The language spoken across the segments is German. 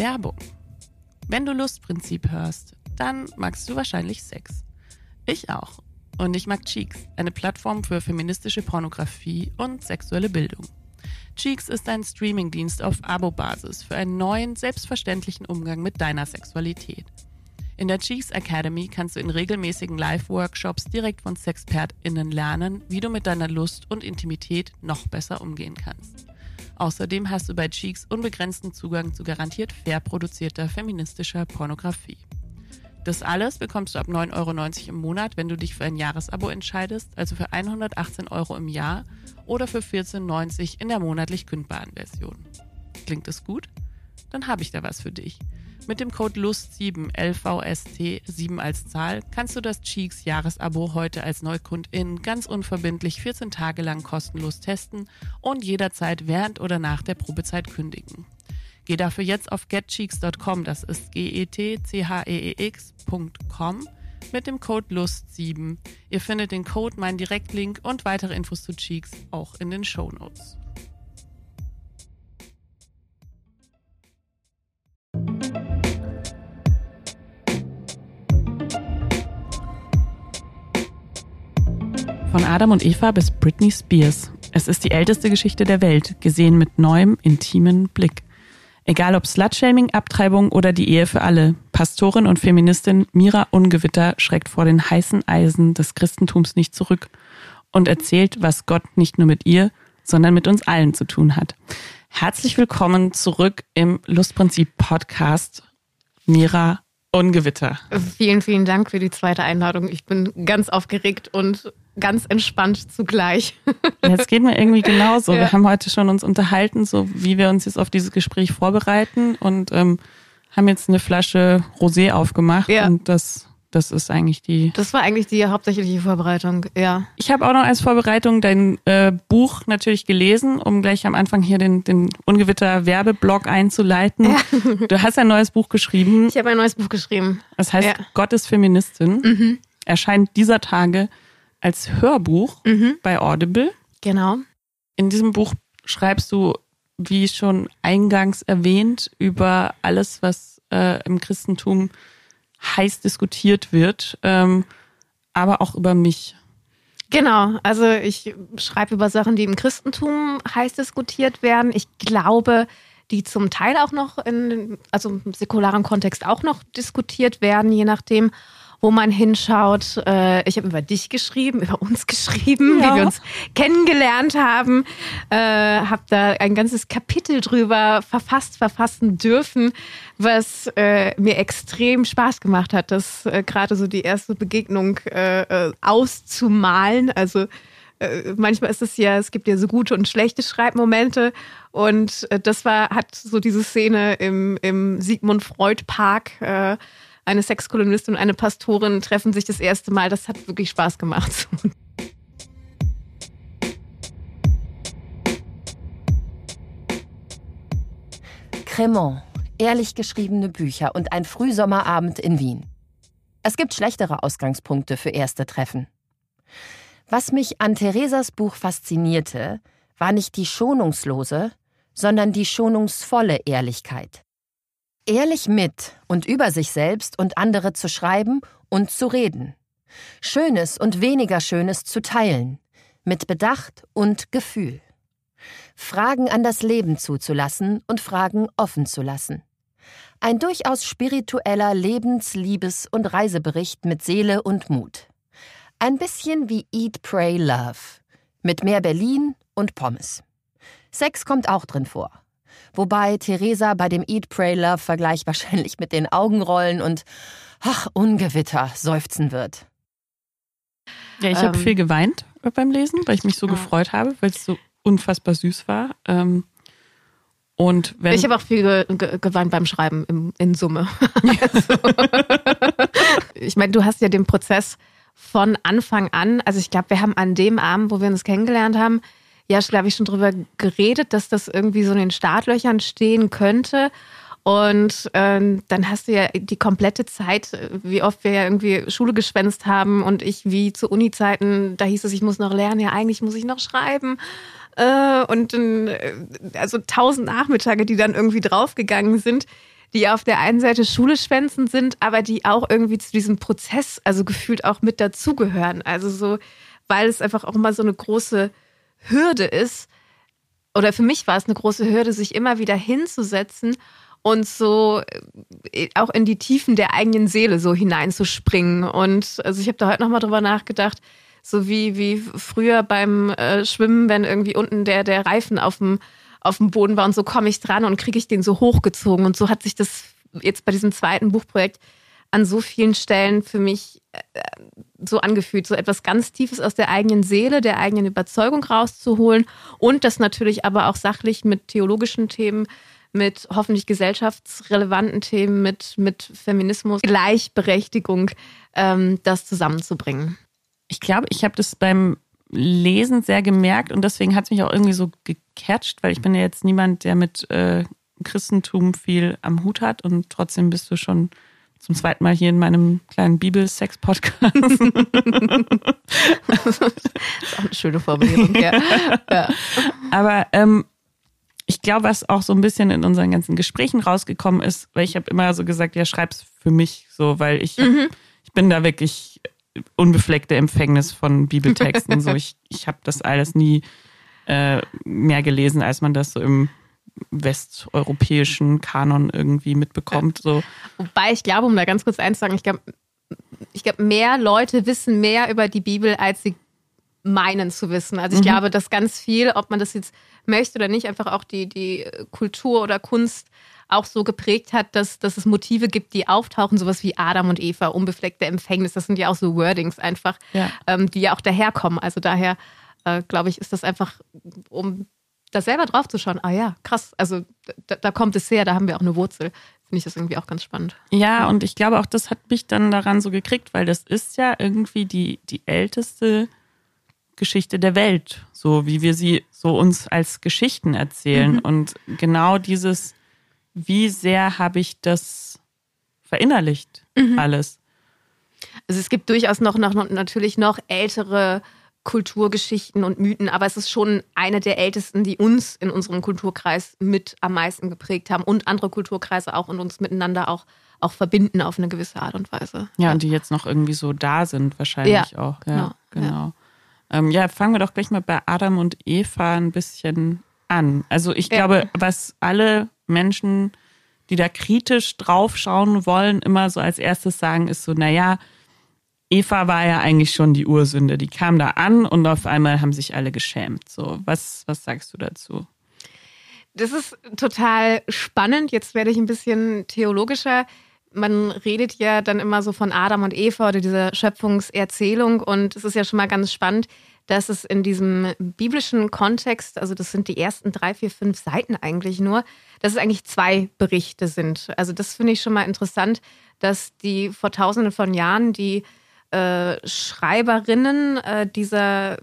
Werbung. Wenn du Lustprinzip hörst, dann magst du wahrscheinlich Sex. Ich auch. Und ich mag Cheeks, eine Plattform für feministische Pornografie und sexuelle Bildung. Cheeks ist ein Streamingdienst auf Abo-Basis für einen neuen, selbstverständlichen Umgang mit deiner Sexualität. In der Cheeks Academy kannst du in regelmäßigen Live-Workshops direkt von SexpertInnen lernen, wie du mit deiner Lust und Intimität noch besser umgehen kannst. Außerdem hast du bei Cheeks unbegrenzten Zugang zu garantiert fair produzierter feministischer Pornografie. Das alles bekommst du ab 9,90 Euro im Monat, wenn du dich für ein Jahresabo entscheidest, also für 118 Euro im Jahr oder für 14,90 Euro in der monatlich kündbaren Version. Klingt es gut? Dann habe ich da was für dich. Mit dem Code LUST7, LVST 7 als Zahl, kannst du das Cheeks Jahresabo heute als Neukundin ganz unverbindlich 14 Tage lang kostenlos testen und jederzeit während oder nach der Probezeit kündigen. Geh dafür jetzt auf getcheeks.com, das ist G-E-T-C-H-E-E-X.com mit dem Code LUST7. Ihr findet den Code, meinen Direktlink und weitere Infos zu Cheeks auch in den Show Notes. Von Adam und Eva bis Britney Spears. Es ist die älteste Geschichte der Welt, gesehen mit neuem, intimen Blick. Egal ob Slutshaming, Abtreibung oder die Ehe für alle, Pastorin und Feministin Mira Ungewitter schreckt vor den heißen Eisen des Christentums nicht zurück und erzählt, was Gott nicht nur mit ihr, sondern mit uns allen zu tun hat. Herzlich willkommen zurück im Lustprinzip Podcast, Mira Ungewitter. Vielen, vielen Dank für die zweite Einladung. Ich bin ganz aufgeregt und ganz entspannt zugleich. Jetzt geht mir irgendwie genauso. Ja. Wir haben heute schon uns unterhalten, so wie wir uns jetzt auf dieses Gespräch vorbereiten und ähm, haben jetzt eine Flasche Rosé aufgemacht ja. und das das ist eigentlich die. Das war eigentlich die hauptsächliche Vorbereitung, ja. Ich habe auch noch als Vorbereitung dein äh, Buch natürlich gelesen, um gleich am Anfang hier den, den Ungewitter-Werbeblock einzuleiten. Ja. Du hast ein neues Buch geschrieben. Ich habe ein neues Buch geschrieben. Das heißt ja. Gott ist Feministin. Mhm. Erscheint dieser Tage als Hörbuch mhm. bei Audible. Genau. In diesem Buch schreibst du, wie schon eingangs erwähnt, über alles, was äh, im Christentum heiß diskutiert wird, ähm, aber auch über mich. Genau, also ich schreibe über Sachen, die im Christentum heiß diskutiert werden. Ich glaube, die zum Teil auch noch in, also im säkularen Kontext auch noch diskutiert werden, je nachdem wo man hinschaut. Äh, ich habe über dich geschrieben, über uns geschrieben, ja. wie wir uns kennengelernt haben. Äh, habe da ein ganzes Kapitel drüber verfasst, verfassen dürfen, was äh, mir extrem Spaß gemacht hat, das äh, gerade so die erste Begegnung äh, äh, auszumalen. Also äh, manchmal ist es ja, es gibt ja so gute und schlechte Schreibmomente. Und äh, das war, hat so diese Szene im, im Sigmund Freud Park äh, eine Sexkolumnistin und eine Pastorin treffen sich das erste Mal. Das hat wirklich Spaß gemacht. Cremant, ehrlich geschriebene Bücher und ein Frühsommerabend in Wien. Es gibt schlechtere Ausgangspunkte für erste Treffen. Was mich an Theresas Buch faszinierte, war nicht die schonungslose, sondern die schonungsvolle Ehrlichkeit. Ehrlich mit und über sich selbst und andere zu schreiben und zu reden. Schönes und weniger Schönes zu teilen. Mit Bedacht und Gefühl. Fragen an das Leben zuzulassen und Fragen offen zu lassen. Ein durchaus spiritueller Lebens-, Liebes- und Reisebericht mit Seele und Mut. Ein bisschen wie Eat, Pray, Love. Mit mehr Berlin und Pommes. Sex kommt auch drin vor wobei Theresa bei dem Eat, Pray, Love Vergleich wahrscheinlich mit den Augen rollen und ach, Ungewitter seufzen wird. Ja, ich ähm, habe viel geweint beim Lesen, weil ich mich so ja. gefreut habe, weil es so unfassbar süß war. Ähm, und wenn ich habe auch viel ge ge geweint beim Schreiben im, in Summe. also, ich meine, du hast ja den Prozess von Anfang an, also ich glaube, wir haben an dem Abend, wo wir uns kennengelernt haben, ja, glaube ich, schon drüber geredet, dass das irgendwie so in den Startlöchern stehen könnte. Und ähm, dann hast du ja die komplette Zeit, wie oft wir ja irgendwie Schule geschwänzt haben und ich wie zu Uni-Zeiten, da hieß es, ich muss noch lernen, ja, eigentlich muss ich noch schreiben. Äh, und äh, also tausend Nachmittage, die dann irgendwie draufgegangen sind, die auf der einen Seite Schule schwänzen sind, aber die auch irgendwie zu diesem Prozess, also gefühlt auch mit dazugehören. Also so, weil es einfach auch immer so eine große Hürde ist. Oder für mich war es eine große Hürde, sich immer wieder hinzusetzen und so äh, auch in die Tiefen der eigenen Seele so hineinzuspringen. Und also ich habe da heute nochmal drüber nachgedacht, so wie, wie früher beim äh, Schwimmen, wenn irgendwie unten der, der Reifen auf dem, auf dem Boden war und so komme ich dran und kriege ich den so hochgezogen. Und so hat sich das jetzt bei diesem zweiten Buchprojekt an so vielen Stellen für mich äh, so angefühlt, so etwas ganz Tiefes aus der eigenen Seele, der eigenen Überzeugung rauszuholen und das natürlich aber auch sachlich mit theologischen Themen mit hoffentlich gesellschaftsrelevanten Themen, mit, mit Feminismus, Gleichberechtigung, ähm, das zusammenzubringen. Ich glaube, ich habe das beim Lesen sehr gemerkt und deswegen hat es mich auch irgendwie so gecatcht, weil ich bin ja jetzt niemand, der mit äh, Christentum viel am Hut hat und trotzdem bist du schon zum zweiten Mal hier in meinem kleinen Bibelsex-Podcast. das ist auch eine schöne Formulierung, ja. ja. Aber ähm, ich glaube, was auch so ein bisschen in unseren ganzen Gesprächen rausgekommen ist, weil ich habe immer so gesagt, ja, schreib's für mich so, weil ich, mhm. ich bin da wirklich unbefleckte Empfängnis von Bibeltexten. so, ich, ich habe das alles nie äh, mehr gelesen, als man das so im westeuropäischen Kanon irgendwie mitbekommt. So. Wobei ich glaube, um da ganz kurz einzusagen, ich glaube, ich glaube, mehr Leute wissen mehr über die Bibel, als sie meinen zu wissen. Also ich mhm. glaube, dass ganz viel, ob man das jetzt möchte oder nicht, einfach auch die, die Kultur oder Kunst auch so geprägt hat, dass, dass es Motive gibt, die auftauchen, sowas wie Adam und Eva, unbefleckte Empfängnis. Das sind ja auch so Wordings einfach, ja. Ähm, die ja auch daherkommen. Also daher, äh, glaube ich, ist das einfach, um da selber drauf zu schauen, ah ja, krass, also da, da, kommt es her, da haben wir auch eine Wurzel. Finde ich das irgendwie auch ganz spannend. Ja, und ich glaube auch, das hat mich dann daran so gekriegt, weil das ist ja irgendwie die, die älteste Geschichte der Welt, so wie wir sie so uns als Geschichten erzählen. Mhm. Und genau dieses, wie sehr habe ich das verinnerlicht, mhm. alles. Also es gibt durchaus noch, noch natürlich noch ältere Kulturgeschichten und Mythen, aber es ist schon eine der ältesten, die uns in unserem Kulturkreis mit am meisten geprägt haben und andere Kulturkreise auch und uns miteinander auch, auch verbinden auf eine gewisse Art und Weise. Ja, ja. und die jetzt noch irgendwie so da sind, wahrscheinlich ja, auch. Ja, genau. genau. Ja. Ähm, ja, fangen wir doch gleich mal bei Adam und Eva ein bisschen an. Also ich glaube, was alle Menschen, die da kritisch draufschauen wollen, immer so als erstes sagen, ist so, naja, Eva war ja eigentlich schon die Ursünde. Die kam da an und auf einmal haben sich alle geschämt. So, was, was sagst du dazu? Das ist total spannend. Jetzt werde ich ein bisschen theologischer man redet ja dann immer so von Adam und Eva oder dieser Schöpfungserzählung und es ist ja schon mal ganz spannend, dass es in diesem biblischen Kontext, also das sind die ersten drei, vier, fünf Seiten eigentlich nur, dass es eigentlich zwei Berichte sind. Also das finde ich schon mal interessant, dass die vor tausenden von Jahren die äh, Schreiberinnen äh, dieser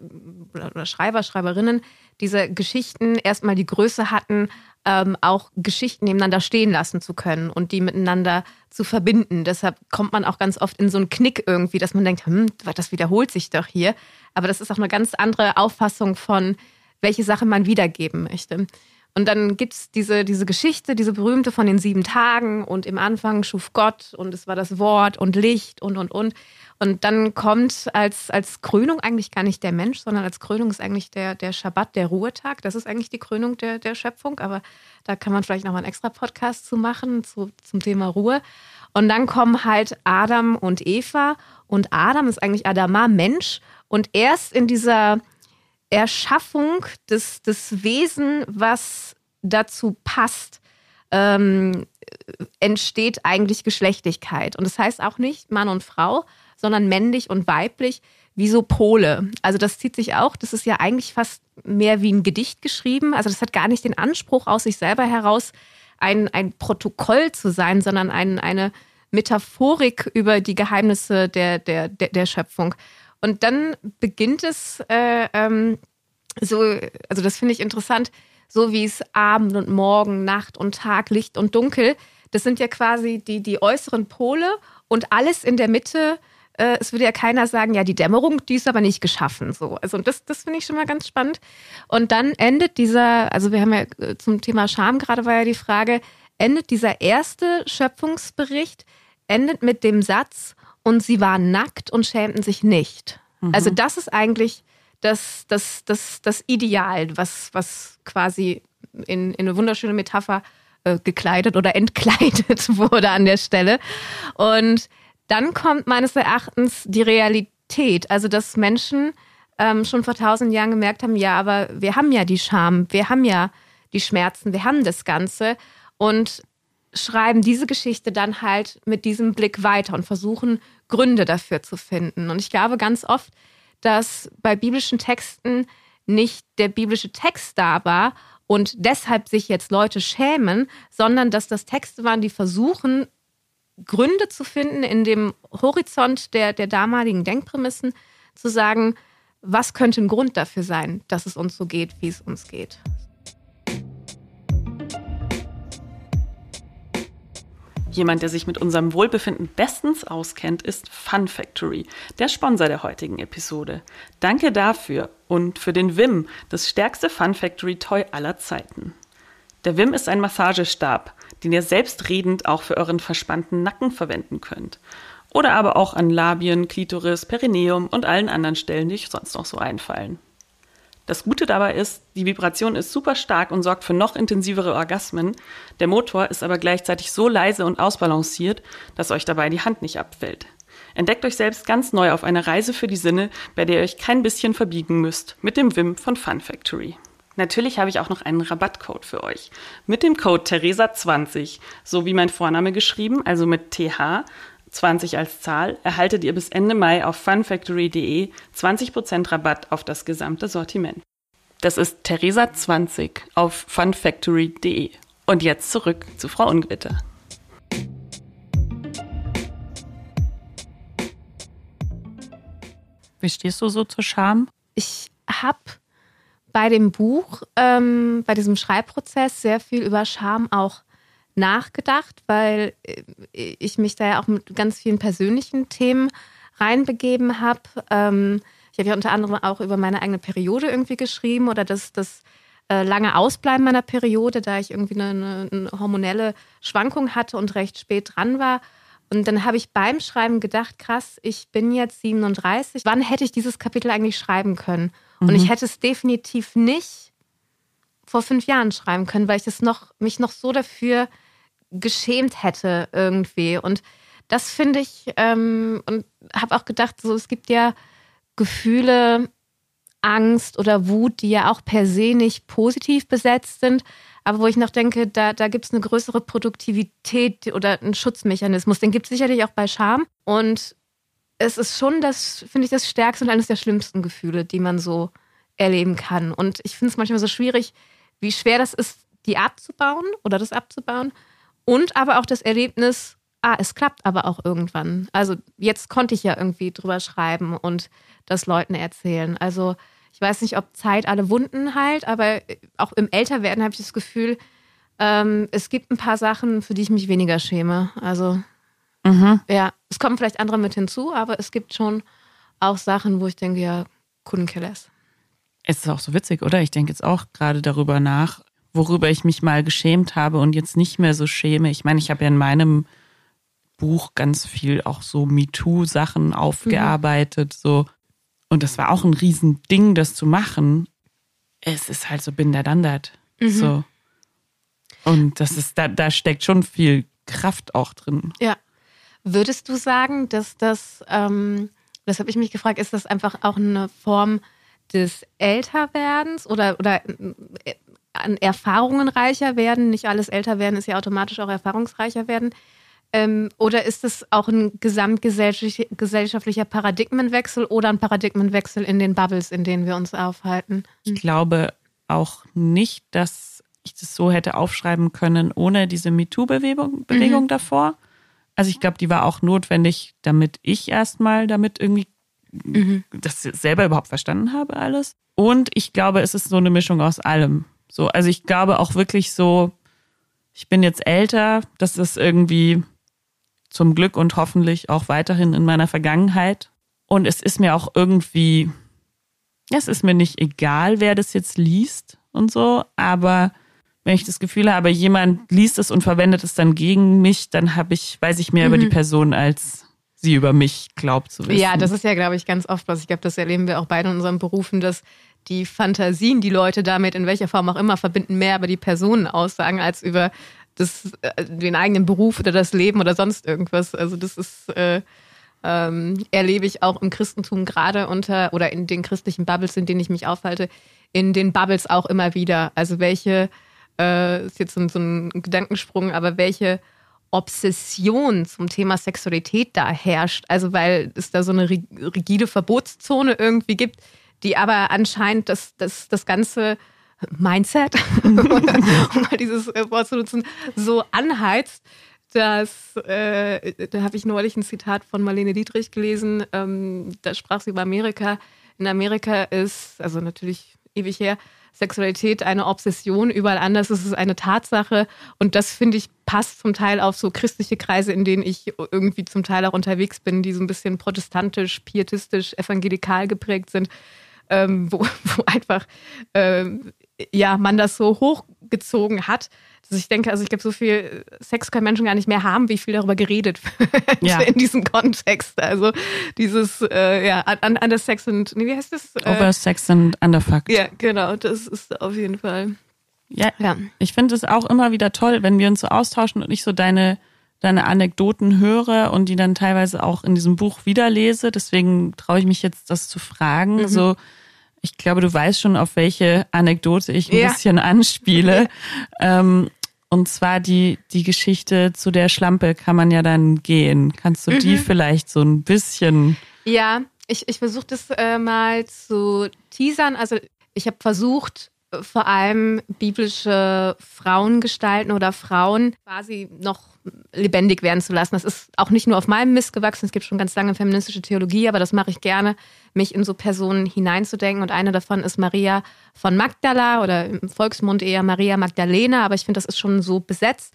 oder Schreiber, Schreiberinnen dieser Geschichten erstmal die Größe hatten, ähm, auch Geschichten nebeneinander stehen lassen zu können und die miteinander zu verbinden. Deshalb kommt man auch ganz oft in so einen Knick irgendwie, dass man denkt, hm, das wiederholt sich doch hier. Aber das ist auch eine ganz andere Auffassung von, welche Sache man wiedergeben möchte. Und dann gibt es diese, diese Geschichte, diese berühmte von den sieben Tagen und im Anfang schuf Gott und es war das Wort und Licht und, und, und. Und dann kommt als, als Krönung eigentlich gar nicht der Mensch, sondern als Krönung ist eigentlich der, der Schabbat, der Ruhetag. Das ist eigentlich die Krönung der, der Schöpfung, aber da kann man vielleicht nochmal einen extra Podcast zu machen zu, zum Thema Ruhe. Und dann kommen halt Adam und Eva. Und Adam ist eigentlich Adama, Mensch. Und erst in dieser Erschaffung des, des Wesen, was dazu passt, ähm, entsteht eigentlich Geschlechtlichkeit. Und das heißt auch nicht Mann und Frau, sondern männlich und weiblich, wie so Pole. Also das zieht sich auch, das ist ja eigentlich fast mehr wie ein Gedicht geschrieben. Also das hat gar nicht den Anspruch aus sich selber heraus, ein, ein Protokoll zu sein, sondern ein, eine Metaphorik über die Geheimnisse der, der, der, der Schöpfung. Und dann beginnt es äh, ähm, so, also das finde ich interessant, so wie es Abend und Morgen, Nacht und Tag, Licht und Dunkel, das sind ja quasi die, die äußeren Pole und alles in der Mitte äh, es würde ja keiner sagen, ja, die Dämmerung, die ist aber nicht geschaffen. So. Also das, das finde ich schon mal ganz spannend. Und dann endet dieser, also wir haben ja äh, zum Thema Scham gerade war ja die Frage, endet dieser erste Schöpfungsbericht, endet mit dem Satz, und sie waren nackt und schämten sich nicht. Mhm. Also das ist eigentlich das, das, das, das Ideal, was, was quasi in, in eine wunderschöne Metapher äh, gekleidet oder entkleidet wurde an der Stelle. Und dann kommt meines Erachtens die Realität, also dass Menschen ähm, schon vor tausend Jahren gemerkt haben, ja, aber wir haben ja die Scham, wir haben ja die Schmerzen, wir haben das Ganze und schreiben diese Geschichte dann halt mit diesem Blick weiter und versuchen Gründe dafür zu finden. Und ich glaube ganz oft, dass bei biblischen Texten nicht der biblische Text da war und deshalb sich jetzt Leute schämen, sondern dass das Texte waren, die versuchen, Gründe zu finden in dem Horizont der, der damaligen Denkprämissen, zu sagen, was könnte ein Grund dafür sein, dass es uns so geht, wie es uns geht. Jemand, der sich mit unserem Wohlbefinden bestens auskennt, ist Fun Factory, der Sponsor der heutigen Episode. Danke dafür und für den Wim, das stärkste Fun Factory Toy aller Zeiten. Der Wim ist ein Massagestab, den ihr selbstredend auch für euren verspannten Nacken verwenden könnt. Oder aber auch an Labien, Klitoris, Perineum und allen anderen Stellen, die euch sonst noch so einfallen. Das Gute dabei ist, die Vibration ist super stark und sorgt für noch intensivere Orgasmen. Der Motor ist aber gleichzeitig so leise und ausbalanciert, dass euch dabei die Hand nicht abfällt. Entdeckt euch selbst ganz neu auf einer Reise für die Sinne, bei der ihr euch kein bisschen verbiegen müsst, mit dem Wim von Fun Factory. Natürlich habe ich auch noch einen Rabattcode für euch. Mit dem Code Theresa20, so wie mein Vorname geschrieben, also mit TH, 20 als Zahl, erhaltet ihr bis Ende Mai auf funfactory.de 20% Rabatt auf das gesamte Sortiment. Das ist Theresa20 auf funfactory.de. Und jetzt zurück zu Frau Ungewitter. Wie stehst du so zur Scham? Ich habe bei dem Buch, ähm, bei diesem Schreibprozess sehr viel über Scham auch nachgedacht, weil äh, ich mich da ja auch mit ganz vielen persönlichen Themen reinbegeben habe. Ähm, ich habe ja unter anderem auch über meine eigene Periode irgendwie geschrieben oder das, das äh, lange Ausbleiben meiner Periode, da ich irgendwie eine, eine hormonelle Schwankung hatte und recht spät dran war. Und dann habe ich beim Schreiben gedacht, krass, ich bin jetzt 37. Wann hätte ich dieses Kapitel eigentlich schreiben können? Und mhm. ich hätte es definitiv nicht vor fünf Jahren schreiben können, weil ich das noch, mich noch so dafür geschämt hätte irgendwie. Und das finde ich, ähm, und habe auch gedacht, so es gibt ja Gefühle, Angst oder Wut, die ja auch per se nicht positiv besetzt sind, aber wo ich noch denke, da, da gibt es eine größere Produktivität oder einen Schutzmechanismus. Den gibt es sicherlich auch bei Scham. Und es ist schon das, finde ich, das stärkste und eines der schlimmsten Gefühle, die man so erleben kann. Und ich finde es manchmal so schwierig, wie schwer das ist, die abzubauen oder das abzubauen. Und aber auch das Erlebnis, ah, es klappt aber auch irgendwann. Also jetzt konnte ich ja irgendwie drüber schreiben und das Leuten erzählen. Also ich weiß nicht, ob Zeit alle Wunden heilt, aber auch im Älterwerden habe ich das Gefühl, ähm, es gibt ein paar Sachen, für die ich mich weniger schäme. Also mhm. ja, es kommen vielleicht andere mit hinzu, aber es gibt schon auch Sachen, wo ich denke, ja, couldn't kill Es ist auch so witzig, oder? Ich denke jetzt auch gerade darüber nach, worüber ich mich mal geschämt habe und jetzt nicht mehr so schäme. Ich meine, ich habe ja in meinem Buch ganz viel auch so MeToo-Sachen aufgearbeitet, mhm. so. Und das war auch ein Riesending, das zu machen. Es ist halt so bin der Dandert. Mhm. So. Und das ist, da, da steckt schon viel Kraft auch drin. Ja. Würdest du sagen, dass das, ähm, das habe ich mich gefragt, ist das einfach auch eine Form des Älterwerdens oder, oder äh, an Erfahrungen reicher werden. Nicht alles älter werden ist ja automatisch auch erfahrungsreicher werden. Ähm, oder ist es auch ein gesamtgesellschaftlicher Paradigmenwechsel oder ein Paradigmenwechsel in den Bubbles, in denen wir uns aufhalten? Ich glaube auch nicht, dass ich das so hätte aufschreiben können ohne diese MeToo-Bewegung Bewegung mhm. davor. Also ich glaube, die war auch notwendig, damit ich erstmal damit irgendwie mhm. das selber überhaupt verstanden habe alles. Und ich glaube, es ist so eine Mischung aus allem. So, also ich glaube auch wirklich so, ich bin jetzt älter, das ist irgendwie zum Glück und hoffentlich auch weiterhin in meiner Vergangenheit. Und es ist mir auch irgendwie, es ist mir nicht egal, wer das jetzt liest und so, aber wenn ich das Gefühl habe, jemand liest es und verwendet es dann gegen mich, dann habe ich, weiß ich mehr mhm. über die mhm. Person als sie über mich glaubt zu wissen. Ja, das ist ja, glaube ich, ganz oft was. Ich glaube, das erleben wir auch beide in unseren Berufen, dass die Fantasien, die Leute damit in welcher Form auch immer verbinden, mehr über die Personen aussagen als über das, äh, den eigenen Beruf oder das Leben oder sonst irgendwas. Also das ist äh, ähm, erlebe ich auch im Christentum gerade unter oder in den christlichen Bubbles, in denen ich mich aufhalte, in den Bubbles auch immer wieder. Also welche, äh, ist jetzt so, so ein Gedankensprung, aber welche Obsession zum Thema Sexualität da herrscht. Also weil es da so eine rigide Verbotszone irgendwie gibt, die aber anscheinend das, das, das ganze Mindset, um mal dieses Wort zu nutzen, so anheizt, dass, äh, da habe ich neulich ein Zitat von Marlene Dietrich gelesen, ähm, da sprach sie über Amerika. In Amerika ist, also natürlich ewig her, Sexualität eine Obsession, überall anders ist es eine Tatsache. Und das finde ich passt zum Teil auf so christliche Kreise, in denen ich irgendwie zum Teil auch unterwegs bin, die so ein bisschen protestantisch, pietistisch, evangelikal geprägt sind, ähm, wo, wo einfach ähm, ja man das so hochgezogen hat dass ich denke, also ich glaube, so viel Sex können Menschen gar nicht mehr haben, wie viel darüber geredet wird ja. in diesem Kontext. Also dieses, äh, ja, an, under Sex und, nee, wie heißt das? Äh, Over Sex and Underfucked. Ja, genau, das ist auf jeden Fall. Ja, ja. ich finde es auch immer wieder toll, wenn wir uns so austauschen und ich so deine, deine Anekdoten höre und die dann teilweise auch in diesem Buch wiederlese. Deswegen traue ich mich jetzt, das zu fragen. Mhm. So, ich glaube, du weißt schon, auf welche Anekdote ich ein ja. bisschen anspiele. ähm, und zwar die, die Geschichte zu der Schlampe kann man ja dann gehen. Kannst du mhm. die vielleicht so ein bisschen. Ja, ich, ich versuche das äh, mal zu teasern. Also ich habe versucht, vor allem biblische Frauengestalten oder Frauen quasi noch lebendig werden zu lassen. Das ist auch nicht nur auf meinem Mist gewachsen, es gibt schon ganz lange feministische Theologie, aber das mache ich gerne, mich in so Personen hineinzudenken. Und eine davon ist Maria von Magdala oder im Volksmund eher Maria Magdalena, aber ich finde, das ist schon so besetzt.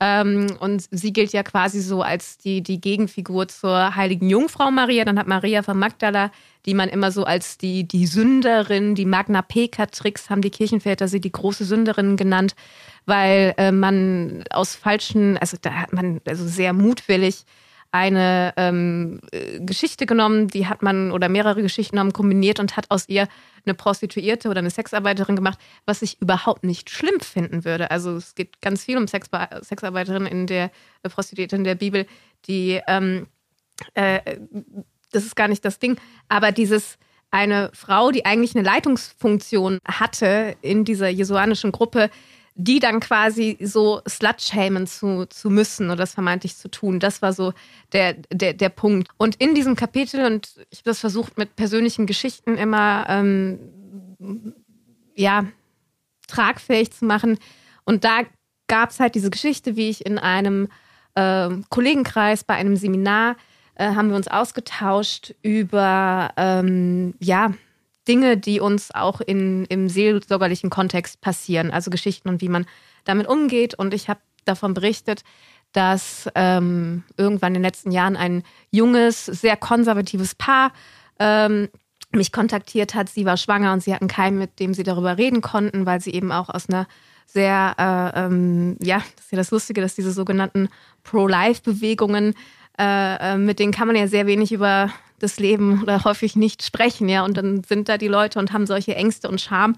Ähm, und sie gilt ja quasi so als die, die Gegenfigur zur heiligen Jungfrau Maria. Dann hat Maria von Magdala, die man immer so als die, die Sünderin, die Magna Pecatrix, haben die Kirchenväter sie die große Sünderin genannt weil äh, man aus falschen, also da hat man also sehr mutwillig eine ähm, äh, Geschichte genommen, die hat man oder mehrere Geschichten haben kombiniert und hat aus ihr eine Prostituierte oder eine Sexarbeiterin gemacht, was ich überhaupt nicht schlimm finden würde. Also es geht ganz viel um Sex Sexarbeiterinnen in der äh, Prostituierte in der Bibel, die ähm, äh, das ist gar nicht das Ding, aber dieses eine Frau, die eigentlich eine Leitungsfunktion hatte in dieser jesuanischen Gruppe, die dann quasi so slut-shamen zu, zu müssen oder das vermeintlich zu tun. Das war so der, der, der Punkt. Und in diesem Kapitel, und ich habe das versucht mit persönlichen Geschichten immer, ähm, ja, tragfähig zu machen. Und da gab es halt diese Geschichte, wie ich in einem äh, Kollegenkreis bei einem Seminar äh, haben wir uns ausgetauscht über ähm, ja Dinge, die uns auch in, im seelsorgerlichen Kontext passieren, also Geschichten und wie man damit umgeht. Und ich habe davon berichtet, dass ähm, irgendwann in den letzten Jahren ein junges, sehr konservatives Paar ähm, mich kontaktiert hat. Sie war schwanger und sie hatten keinen, mit dem sie darüber reden konnten, weil sie eben auch aus einer sehr, äh, ähm, ja, das ist ja das Lustige, dass diese sogenannten Pro-Life-Bewegungen, äh, äh, mit denen kann man ja sehr wenig über das Leben oder häufig nicht sprechen, ja. Und dann sind da die Leute und haben solche Ängste und Scham,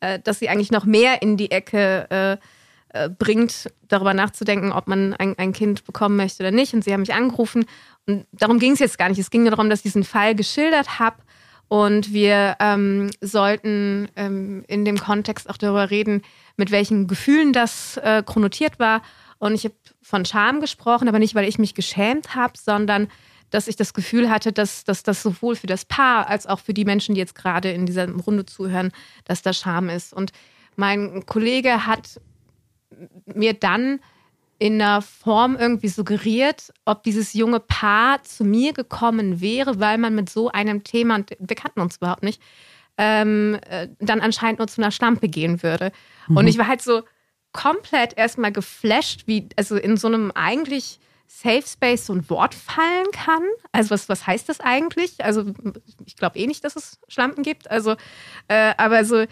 äh, dass sie eigentlich noch mehr in die Ecke äh, äh, bringt, darüber nachzudenken, ob man ein, ein Kind bekommen möchte oder nicht. Und sie haben mich angerufen. Und darum ging es jetzt gar nicht. Es ging nur darum, dass ich diesen Fall geschildert habe. Und wir ähm, sollten ähm, in dem Kontext auch darüber reden, mit welchen Gefühlen das äh, konnotiert war. Und ich habe von Scham gesprochen, aber nicht, weil ich mich geschämt habe, sondern dass ich das Gefühl hatte, dass, dass das sowohl für das Paar als auch für die Menschen, die jetzt gerade in dieser Runde zuhören, dass da Scham ist. Und mein Kollege hat mir dann in einer Form irgendwie suggeriert, ob dieses junge Paar zu mir gekommen wäre, weil man mit so einem Thema, und wir kannten uns überhaupt nicht, ähm, äh, dann anscheinend nur zu einer Schlampe gehen würde. Mhm. Und ich war halt so komplett erstmal geflasht, wie, also in so einem eigentlich Safe Space so ein Wort fallen kann. Also was, was heißt das eigentlich? Also ich glaube eh nicht, dass es Schlampen gibt. Also, äh, aber so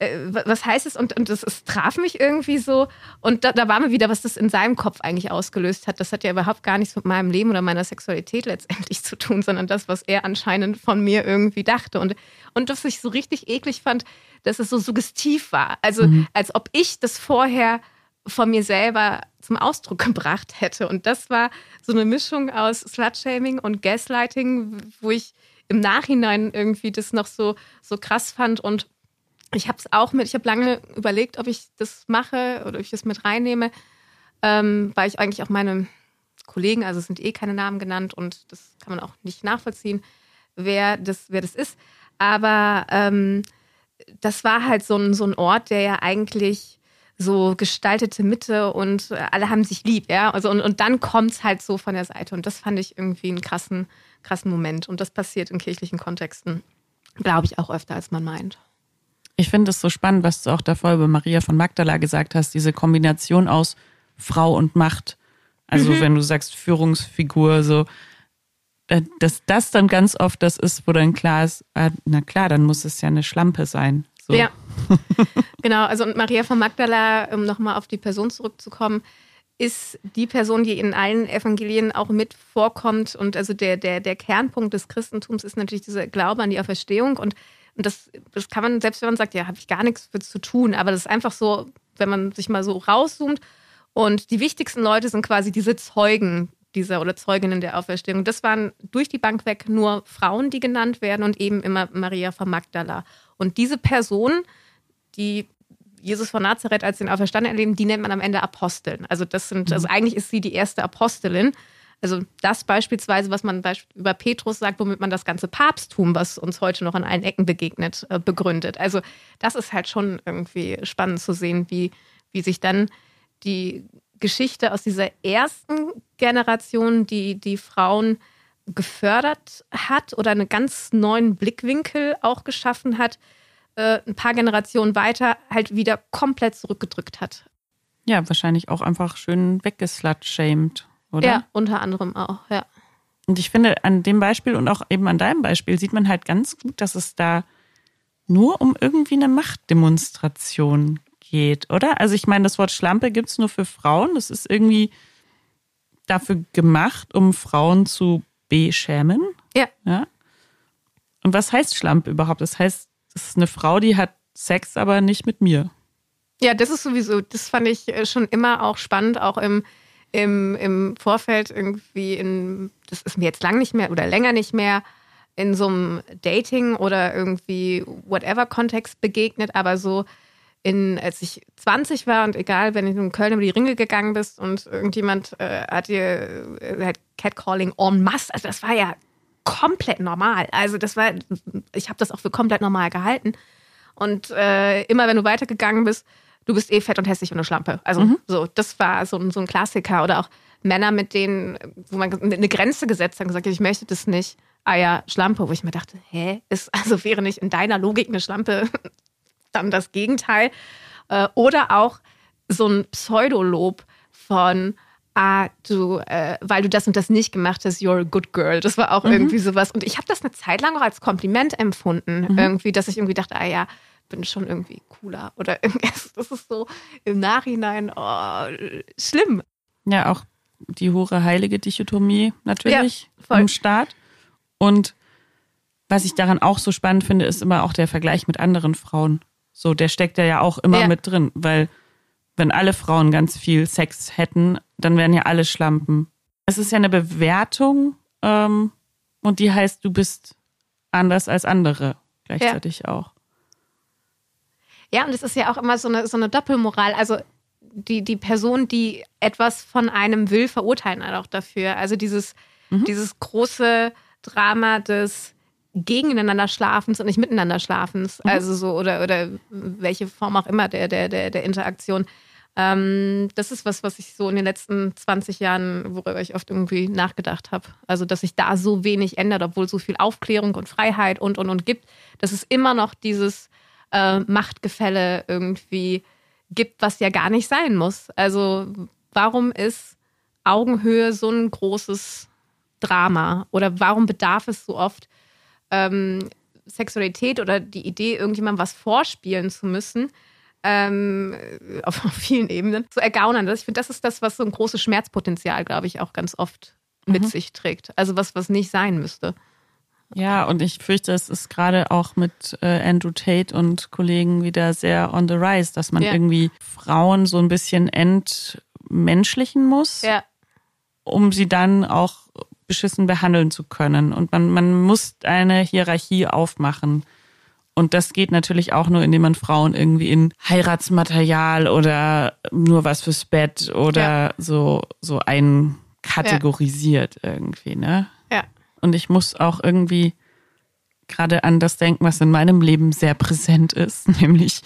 was heißt es? Und, und das, es traf mich irgendwie so. Und da, da war mir wieder, was das in seinem Kopf eigentlich ausgelöst hat. Das hat ja überhaupt gar nichts mit meinem Leben oder meiner Sexualität letztendlich zu tun, sondern das, was er anscheinend von mir irgendwie dachte. Und, und was ich so richtig eklig fand, dass es so suggestiv war. Also, mhm. als ob ich das vorher von mir selber zum Ausdruck gebracht hätte. Und das war so eine Mischung aus Slutshaming und Gaslighting, wo ich im Nachhinein irgendwie das noch so, so krass fand und ich habe es auch mit, ich habe lange überlegt, ob ich das mache oder ob ich das mit reinnehme, ähm, weil ich eigentlich auch meine Kollegen, also es sind eh keine Namen genannt und das kann man auch nicht nachvollziehen, wer das, wer das ist. Aber ähm, das war halt so ein, so ein Ort, der ja eigentlich so gestaltete Mitte und alle haben sich lieb, ja. Also und, und dann kommt es halt so von der Seite. Und das fand ich irgendwie einen krassen, krassen Moment. Und das passiert in kirchlichen Kontexten, glaube ich, auch öfter, als man meint. Ich finde es so spannend, was du auch davor über Maria von Magdala gesagt hast, diese Kombination aus Frau und Macht. Also mhm. wenn du sagst Führungsfigur, so, äh, dass das dann ganz oft das ist, wo dann klar ist, ah, na klar, dann muss es ja eine Schlampe sein. So. Ja, genau. Also und Maria von Magdala, um nochmal auf die Person zurückzukommen, ist die Person, die in allen Evangelien auch mit vorkommt. Und also der, der, der Kernpunkt des Christentums ist natürlich dieser Glaube an die Auferstehung. Und und das, das kann man, selbst wenn man sagt, ja, habe ich gar nichts für zu tun, aber das ist einfach so, wenn man sich mal so rauszoomt und die wichtigsten Leute sind quasi diese Zeugen dieser oder Zeuginnen der Auferstehung. Das waren durch die Bank weg nur Frauen, die genannt werden und eben immer Maria von Magdala. Und diese Person, die Jesus von Nazareth als den Auferstandenen erleben, die nennt man am Ende Aposteln. Also das sind, also mhm. eigentlich ist sie die erste Apostelin. Also das beispielsweise, was man über Petrus sagt, womit man das ganze Papsttum, was uns heute noch an allen Ecken begegnet, äh, begründet. Also das ist halt schon irgendwie spannend zu sehen, wie, wie sich dann die Geschichte aus dieser ersten Generation, die die Frauen gefördert hat oder einen ganz neuen Blickwinkel auch geschaffen hat, äh, ein paar Generationen weiter halt wieder komplett zurückgedrückt hat. Ja, wahrscheinlich auch einfach schön weggeslutshamed oder? Ja, unter anderem auch, ja. Und ich finde, an dem Beispiel und auch eben an deinem Beispiel sieht man halt ganz gut, dass es da nur um irgendwie eine Machtdemonstration geht, oder? Also ich meine, das Wort Schlampe gibt es nur für Frauen. Das ist irgendwie dafür gemacht, um Frauen zu beschämen. Ja. ja. Und was heißt Schlampe überhaupt? Das heißt, es ist eine Frau, die hat Sex, aber nicht mit mir. Ja, das ist sowieso, das fand ich äh, schon immer auch spannend, auch im im, im Vorfeld irgendwie in, das ist mir jetzt lang nicht mehr oder länger nicht mehr, in so einem Dating oder irgendwie whatever Kontext begegnet, aber so in, als ich 20 war und egal, wenn du in Köln über die Ringe gegangen bist und irgendjemand äh, hat dir äh, Catcalling en masse, also das war ja komplett normal. Also das war, ich habe das auch für komplett normal gehalten. Und äh, immer wenn du weitergegangen bist, du bist eh fett und hässlich und eine Schlampe. Also mhm. so, das war so, so ein Klassiker. Oder auch Männer, mit denen, wo man eine Grenze gesetzt hat und gesagt hat, ich möchte das nicht. Ah ja, Schlampe, wo ich mir dachte, hä, ist, also wäre nicht in deiner Logik eine Schlampe dann das Gegenteil. Äh, oder auch so ein Pseudolob von ah, du, äh, weil du das und das nicht gemacht hast, you're a good girl. Das war auch mhm. irgendwie sowas. Und ich habe das eine Zeit lang auch als Kompliment empfunden, mhm. irgendwie, dass ich irgendwie dachte, ah ja, bin schon irgendwie cooler oder irgendwas. Das ist so im Nachhinein oh, schlimm. Ja, auch die hohe heilige Dichotomie natürlich ja, im Staat. Und was ich daran auch so spannend finde, ist immer auch der Vergleich mit anderen Frauen. So, der steckt ja auch immer ja. mit drin, weil wenn alle Frauen ganz viel Sex hätten, dann wären ja alle Schlampen. Es ist ja eine Bewertung ähm, und die heißt, du bist anders als andere gleichzeitig ja. auch. Ja, und es ist ja auch immer so eine, so eine Doppelmoral. Also die, die Person, die etwas von einem will, verurteilen halt auch dafür. Also dieses, mhm. dieses große Drama des gegeneinander Schlafens und nicht miteinander Schlafens. Mhm. Also so, oder, oder welche Form auch immer der, der, der, der Interaktion. Ähm, das ist was, was ich so in den letzten 20 Jahren, worüber ich oft irgendwie nachgedacht habe. Also, dass sich da so wenig ändert, obwohl so viel Aufklärung und Freiheit und, und, und gibt. dass es immer noch dieses äh, Machtgefälle irgendwie gibt, was ja gar nicht sein muss. Also warum ist Augenhöhe so ein großes Drama oder warum bedarf es so oft ähm, Sexualität oder die Idee, irgendjemandem was vorspielen zu müssen, ähm, auf, vielen Ebenen, zu ergaunern. Ich finde, das ist das, was so ein großes Schmerzpotenzial, glaube ich, auch ganz oft mit mhm. sich trägt. Also was, was nicht sein müsste. Ja, und ich fürchte, es ist gerade auch mit äh, Andrew Tate und Kollegen wieder sehr on the rise, dass man ja. irgendwie Frauen so ein bisschen entmenschlichen muss, ja. um sie dann auch beschissen behandeln zu können. Und man, man muss eine Hierarchie aufmachen. Und das geht natürlich auch nur, indem man Frauen irgendwie in Heiratsmaterial oder nur was fürs Bett oder ja. so, so einkategorisiert irgendwie, ne? Ja. Und ich muss auch irgendwie gerade an das denken, was in meinem Leben sehr präsent ist, nämlich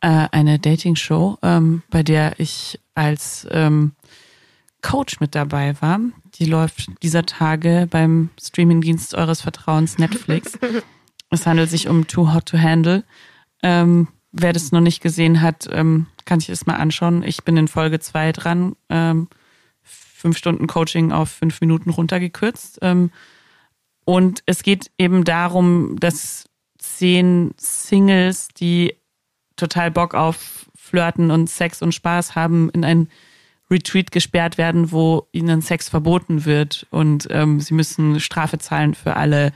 äh, eine Dating-Show, ähm, bei der ich als ähm, Coach mit dabei war. Die läuft dieser Tage beim Streamingdienst eures Vertrauens Netflix. Es handelt sich um Too Hot to Handle. Ähm, wer das noch nicht gesehen hat, ähm, kann sich das mal anschauen. Ich bin in Folge zwei dran. Ähm, fünf Stunden Coaching auf fünf Minuten runtergekürzt. Und es geht eben darum, dass zehn Singles, die total Bock auf Flirten und Sex und Spaß haben, in ein Retreat gesperrt werden, wo ihnen Sex verboten wird und ähm, sie müssen Strafe zahlen für alle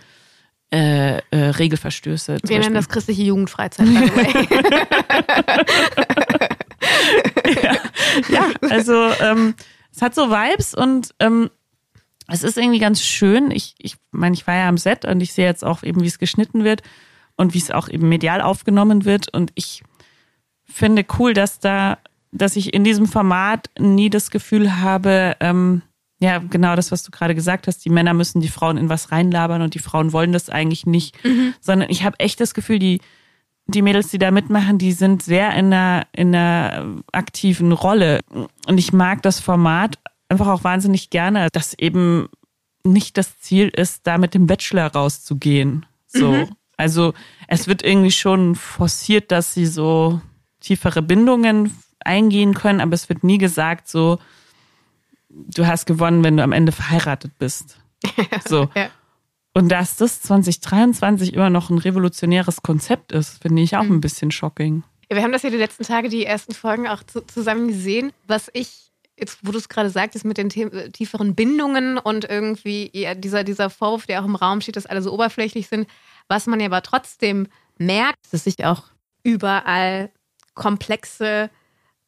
äh, äh, Regelverstöße. Wir nennen das christliche Jugendfreizeit. ja, ja, also ähm, es hat so Vibes und ähm, es ist irgendwie ganz schön. Ich, ich meine, ich war ja am Set und ich sehe jetzt auch eben, wie es geschnitten wird und wie es auch eben medial aufgenommen wird. Und ich finde cool, dass da, dass ich in diesem Format nie das Gefühl habe, ähm, ja, genau das, was du gerade gesagt hast. Die Männer müssen die Frauen in was reinlabern und die Frauen wollen das eigentlich nicht. Mhm. Sondern ich habe echt das Gefühl, die, die Mädels, die da mitmachen, die sind sehr in einer, in einer aktiven Rolle. Und ich mag das Format einfach auch wahnsinnig gerne, dass eben nicht das Ziel ist, da mit dem Bachelor rauszugehen. So. Mhm. Also es wird irgendwie schon forciert, dass sie so tiefere Bindungen eingehen können, aber es wird nie gesagt, so, du hast gewonnen, wenn du am Ende verheiratet bist. So. ja. Und dass das 2023 immer noch ein revolutionäres Konzept ist, finde ich auch mhm. ein bisschen shocking. Ja, wir haben das ja die letzten Tage, die ersten Folgen auch zu, zusammen gesehen. Was ich, jetzt wo du es gerade sagtest, mit den tieferen Bindungen und irgendwie ja, dieser, dieser Vorwurf, der auch im Raum steht, dass alle so oberflächlich sind, was man ja aber trotzdem merkt, dass sich auch überall komplexe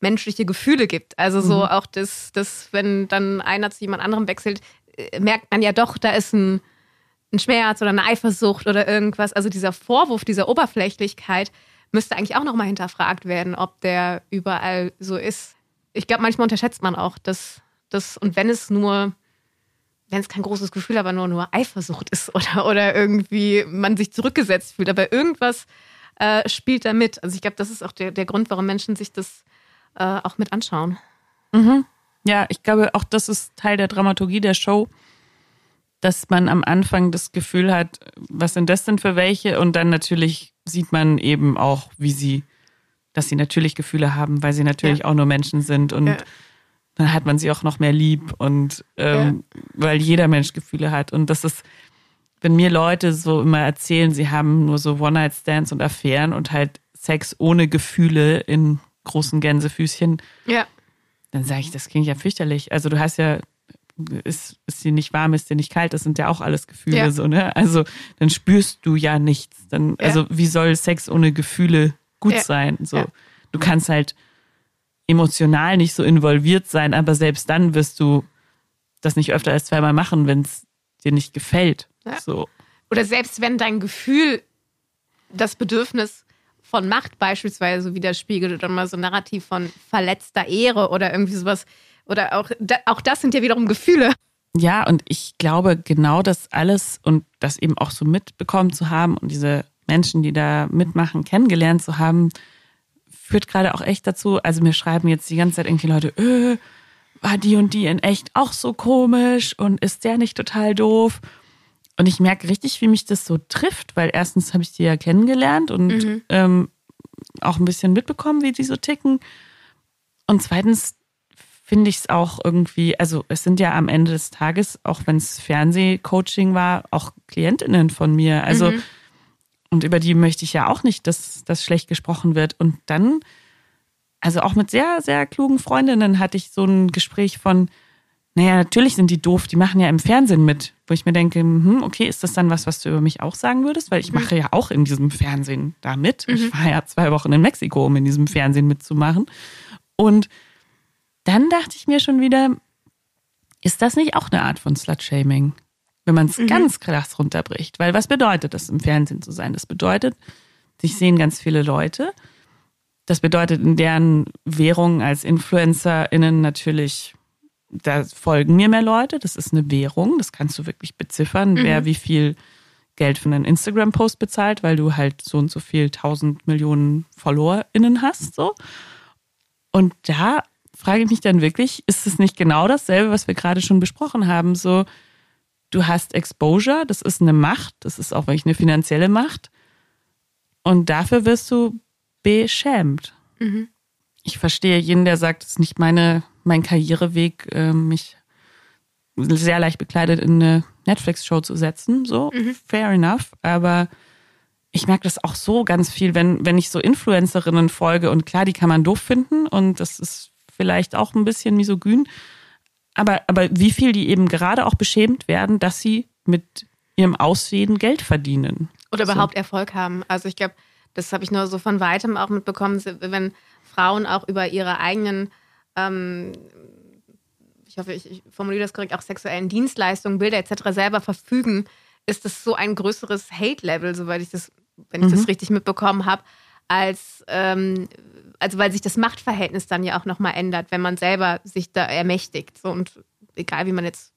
menschliche Gefühle gibt. Also so mhm. auch das, das, wenn dann einer zu jemand anderem wechselt, äh, merkt man ja doch, da ist ein, ein Schmerz oder eine Eifersucht oder irgendwas. Also dieser Vorwurf dieser Oberflächlichkeit müsste eigentlich auch nochmal hinterfragt werden, ob der überall so ist. Ich glaube, manchmal unterschätzt man auch, dass das, und wenn es nur, wenn es kein großes Gefühl, aber nur, nur Eifersucht ist oder, oder irgendwie man sich zurückgesetzt fühlt, aber irgendwas äh, spielt da mit. Also ich glaube, das ist auch der, der Grund, warum Menschen sich das äh, auch mit anschauen. Mhm. Ja, ich glaube, auch das ist Teil der Dramaturgie der Show, dass man am Anfang das Gefühl hat, was sind das denn für welche? Und dann natürlich sieht man eben auch, wie sie, dass sie natürlich Gefühle haben, weil sie natürlich ja. auch nur Menschen sind und ja. dann hat man sie auch noch mehr lieb und ähm, ja. weil jeder Mensch Gefühle hat. Und das ist, wenn mir Leute so immer erzählen, sie haben nur so One-Night-Stands und Affären und halt Sex ohne Gefühle in großen Gänsefüßchen. Ja. Dann sage ich, das klingt ja fürchterlich. Also du hast ja, ist, ist dir nicht warm, ist dir nicht kalt, das sind ja auch alles Gefühle ja. so, ne? Also dann spürst du ja nichts. Dann, ja. also wie soll Sex ohne Gefühle gut ja. sein? So, du kannst halt emotional nicht so involviert sein, aber selbst dann wirst du das nicht öfter als zweimal machen, wenn es dir nicht gefällt. So. Oder selbst wenn dein Gefühl das Bedürfnis von Macht beispielsweise widerspiegelt oder mal so ein Narrativ von verletzter Ehre oder irgendwie sowas. Oder auch, auch das sind ja wiederum Gefühle. Ja, und ich glaube, genau das alles und das eben auch so mitbekommen zu haben und diese Menschen, die da mitmachen, kennengelernt zu haben, führt gerade auch echt dazu. Also mir schreiben jetzt die ganze Zeit irgendwie Leute, öh, war die und die in echt auch so komisch und ist der nicht total doof? Und ich merke richtig, wie mich das so trifft, weil erstens habe ich die ja kennengelernt und mhm. ähm, auch ein bisschen mitbekommen, wie die so ticken. Und zweitens finde ich es auch irgendwie, also es sind ja am Ende des Tages, auch wenn es Fernsehcoaching war, auch Klientinnen von mir. Also, mhm. Und über die möchte ich ja auch nicht, dass das schlecht gesprochen wird. Und dann, also auch mit sehr, sehr klugen Freundinnen hatte ich so ein Gespräch von, naja, natürlich sind die doof, die machen ja im Fernsehen mit, wo ich mir denke, hm, okay, ist das dann was, was du über mich auch sagen würdest? Weil ich mhm. mache ja auch in diesem Fernsehen da mit. Mhm. Ich war ja zwei Wochen in Mexiko, um in diesem Fernsehen mitzumachen. Und dann dachte ich mir schon wieder, ist das nicht auch eine Art von Slut-Shaming? Wenn man es mhm. ganz krass runterbricht. Weil was bedeutet das, im Fernsehen zu sein? Das bedeutet, sich sehen ganz viele Leute. Das bedeutet in deren Währung als InfluencerInnen natürlich da folgen mir mehr Leute. Das ist eine Währung. Das kannst du wirklich beziffern, mhm. wer wie viel Geld für einen Instagram-Post bezahlt, weil du halt so und so viel tausend Millionen FollowerInnen hast. So. Und da frage ich mich dann wirklich, ist es nicht genau dasselbe, was wir gerade schon besprochen haben? So, du hast Exposure, das ist eine Macht, das ist auch wirklich eine finanzielle Macht. Und dafür wirst du beschämt. Mhm. Ich verstehe jeden, der sagt, es ist nicht meine mein Karriereweg, äh, mich sehr leicht bekleidet in eine Netflix-Show zu setzen. So, mhm. fair enough. Aber ich merke das auch so ganz viel, wenn, wenn ich so Influencerinnen folge und klar, die kann man doof finden und das ist vielleicht auch ein bisschen misogyn. Aber, aber wie viel die eben gerade auch beschämt werden, dass sie mit ihrem Aussehen Geld verdienen. Oder überhaupt so. Erfolg haben. Also ich glaube, das habe ich nur so von weitem auch mitbekommen, wenn Frauen auch über ihre eigenen ähm, ich hoffe, ich, ich, formuliere das korrekt, auch sexuellen Dienstleistungen, Bilder etc. selber verfügen, ist das so ein größeres Hate-Level, soweit ich das, wenn ich mhm. das richtig mitbekommen habe, als ähm, also weil sich das Machtverhältnis dann ja auch nochmal ändert, wenn man selber sich da ermächtigt. So, und egal wie man jetzt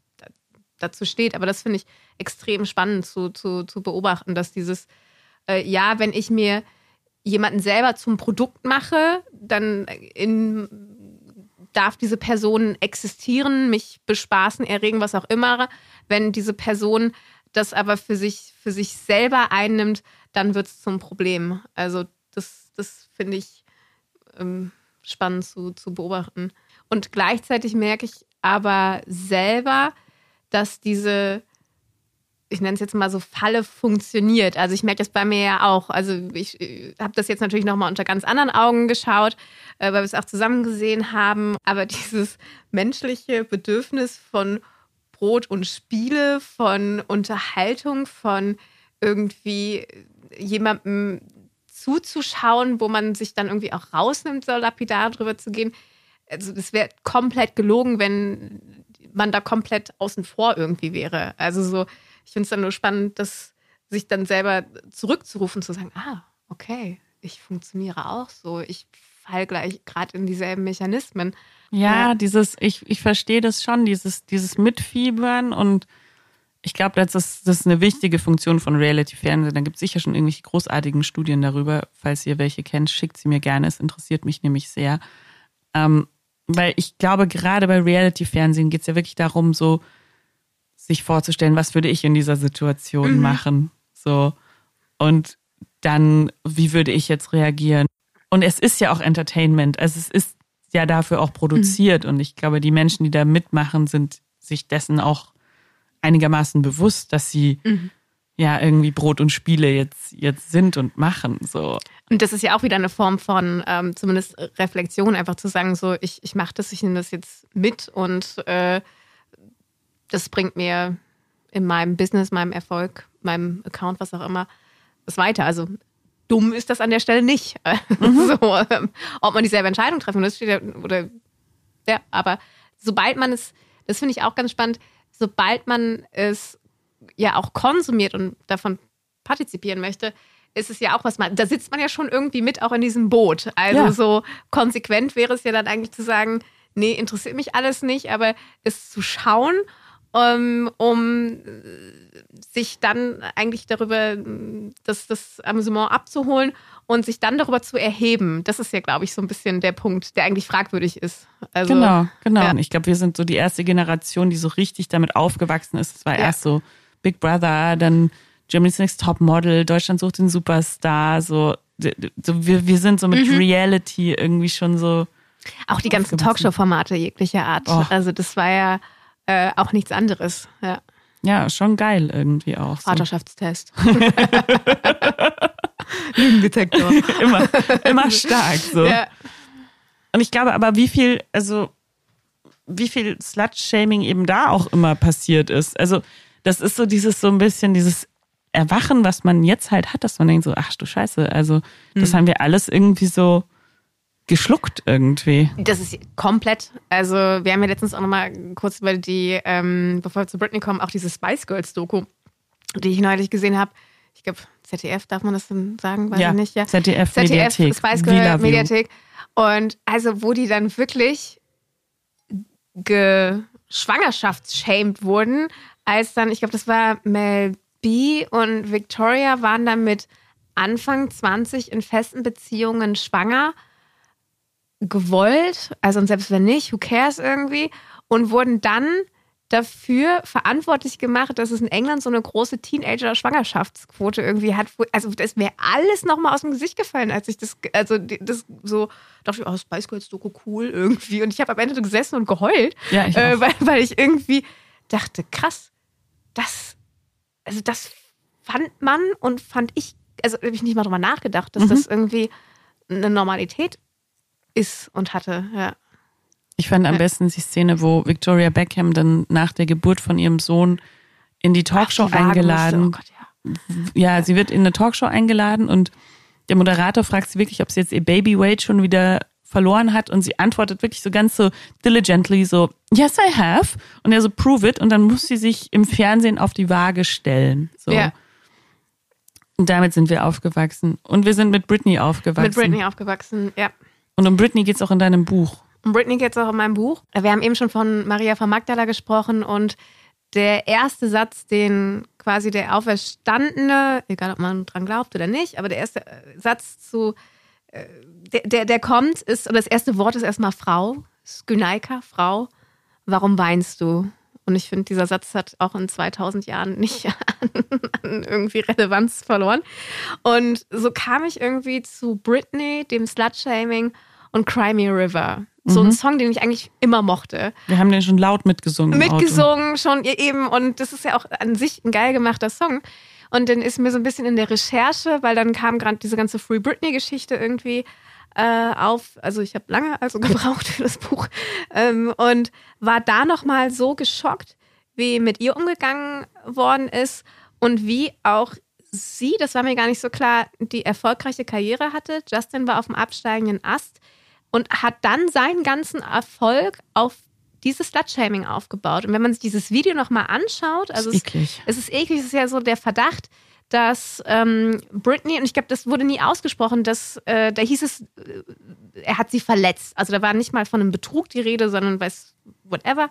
dazu steht, aber das finde ich extrem spannend zu, zu, zu beobachten, dass dieses, äh, ja, wenn ich mir jemanden selber zum Produkt mache, dann in darf diese Person existieren, mich bespaßen, erregen, was auch immer. Wenn diese Person das aber für sich, für sich selber einnimmt, dann wird es zum Problem. Also das, das finde ich ähm, spannend zu, zu beobachten. Und gleichzeitig merke ich aber selber, dass diese ich nenne es jetzt mal so, Falle funktioniert. Also ich merke das bei mir ja auch. Also ich, ich habe das jetzt natürlich nochmal unter ganz anderen Augen geschaut, äh, weil wir es auch zusammen gesehen haben. Aber dieses menschliche Bedürfnis von Brot und Spiele, von Unterhaltung, von irgendwie jemandem zuzuschauen, wo man sich dann irgendwie auch rausnimmt, so lapidar drüber zu gehen. Also es wäre komplett gelogen, wenn man da komplett außen vor irgendwie wäre. Also so, ich finde es dann nur spannend, das sich dann selber zurückzurufen, zu sagen, ah, okay, ich funktioniere auch so, ich fall gleich gerade in dieselben Mechanismen. Ja, ja, dieses, ich, ich verstehe das schon, dieses, dieses Mitfiebern und ich glaube, das ist, das ist eine wichtige Funktion von Reality-Fernsehen. Da gibt es sicher schon irgendwelche großartigen Studien darüber. Falls ihr welche kennt, schickt sie mir gerne. Es interessiert mich nämlich sehr. Ähm, weil ich glaube, gerade bei Reality-Fernsehen geht es ja wirklich darum, so sich vorzustellen, was würde ich in dieser Situation mhm. machen. So. Und dann, wie würde ich jetzt reagieren? Und es ist ja auch Entertainment. Also es ist ja dafür auch produziert. Mhm. Und ich glaube, die Menschen, die da mitmachen, sind sich dessen auch einigermaßen bewusst, dass sie mhm. ja irgendwie Brot und Spiele jetzt, jetzt sind und machen. So. Und das ist ja auch wieder eine Form von ähm, zumindest Reflexion, einfach zu sagen, so, ich, ich mache das, ich nehme das jetzt mit und äh, das bringt mir in meinem Business, meinem Erfolg, meinem Account, was auch immer, was weiter. Also dumm ist das an der Stelle nicht. Mhm. so, ähm, ob man dieselbe Entscheidung treffen muss, ja, oder ja, aber sobald man es, das finde ich auch ganz spannend, sobald man es ja auch konsumiert und davon partizipieren möchte, ist es ja auch was man, da sitzt man ja schon irgendwie mit auch in diesem Boot. Also ja. so konsequent wäre es ja dann eigentlich zu sagen, nee, interessiert mich alles nicht, aber es zu schauen ähm, um sich dann eigentlich darüber das, das Amüsement abzuholen und sich dann darüber zu erheben. Das ist ja, glaube ich, so ein bisschen der Punkt, der eigentlich fragwürdig ist. Also, genau, genau. Ja. Ich glaube, wir sind so die erste Generation, die so richtig damit aufgewachsen ist. Es war ja. erst so Big Brother, dann Germany's Next Top Model, Deutschland sucht den Superstar, so, so wir, wir sind so mit mhm. Reality irgendwie schon so. Auch die ganzen Talkshow-Formate jeglicher Art. Oh. Also das war ja äh, auch nichts anderes. Ja. ja, schon geil irgendwie auch. Vaterschaftstest. Lügendetektor. immer, immer stark. So. Ja. Und ich glaube aber, wie viel, also wie viel Slut-Shaming eben da auch immer passiert ist. Also das ist so dieses so ein bisschen dieses Erwachen, was man jetzt halt hat, dass man denkt so, ach du Scheiße, also das Hm. haben wir alles irgendwie so geschluckt irgendwie. Das ist komplett. Also, wir haben ja letztens auch nochmal kurz über die, ähm, bevor wir zu Britney kommen, auch diese Spice Girls Doku, die ich neulich gesehen habe. Ich glaube, ZDF, darf man das denn sagen? Weiß ja, ich nicht. Ja. ZDF, ZDF Mediathek, Spice Girl. Mediathek. Und also, wo die dann wirklich ge schwangerschaftsschämt wurden, als dann, ich glaube, das war Mel B und Victoria waren dann mit Anfang 20 in festen Beziehungen schwanger, gewollt, also und selbst wenn nicht, who cares irgendwie, und wurden dann dafür verantwortlich gemacht, dass es in England so eine große Teenager-Schwangerschaftsquote irgendwie hat. Also das ist mir alles nochmal aus dem Gesicht gefallen, als ich das, also das so dachte, ich, oh, Spice Girls Doku cool irgendwie. Und ich habe am Ende gesessen und geheult, Ja, ich äh, weil, weil ich irgendwie dachte, krass, das, also das fand man und fand ich, also habe ich nicht mal drüber nachgedacht, dass Mhm. das irgendwie eine Normalität ist und hatte. Ja. Ich fand am besten die Szene, wo Victoria Beckham dann nach der Geburt von ihrem Sohn in die Talkshow Ach, die eingeladen. Oh Gott, ja. ja, sie wird in eine Talkshow eingeladen und der Moderator fragt sie wirklich, ob sie jetzt ihr Baby Weight schon wieder verloren hat und sie antwortet wirklich so ganz so diligently so, yes I have und er so prove it und dann muss sie sich im Fernsehen auf die Waage stellen. So. Ja. Und damit sind wir aufgewachsen und wir sind mit Britney aufgewachsen. Mit Britney aufgewachsen, ja. Und um Britney geht's auch in deinem Buch. Um Britney geht es auch in meinem Buch. Wir haben eben schon von Maria von Magdala gesprochen und der erste Satz, den quasi der Auferstandene, egal ob man dran glaubt oder nicht, aber der erste äh, Satz zu, äh, der, der, der kommt, ist, oder das erste Wort ist erstmal Frau, Skynaika, Frau, warum weinst du? Und ich finde, dieser Satz hat auch in 2000 Jahren nicht an, an irgendwie Relevanz verloren. Und so kam ich irgendwie zu Britney, dem Slutshaming und Cry Me River. So ein Song, den ich eigentlich immer mochte. Wir haben den schon laut mitgesungen. Mitgesungen schon eben. Und das ist ja auch an sich ein geil gemachter Song. Und dann ist mir so ein bisschen in der Recherche, weil dann kam gerade diese ganze Free Britney-Geschichte irgendwie äh, auf. Also ich habe lange also gebraucht für das Buch. Ähm, und war da nochmal so geschockt, wie mit ihr umgegangen worden ist und wie auch sie, das war mir gar nicht so klar, die erfolgreiche Karriere hatte. Justin war auf dem absteigenden Ast und hat dann seinen ganzen Erfolg auf dieses Slutshaming aufgebaut. Und wenn man sich dieses Video nochmal anschaut, also ist es, eklig. es ist eklig, es ist ja so der Verdacht, dass ähm, Britney, und ich glaube, das wurde nie ausgesprochen, dass äh, da hieß es, äh, er hat sie verletzt. Also da war nicht mal von einem Betrug die Rede, sondern weiß, whatever.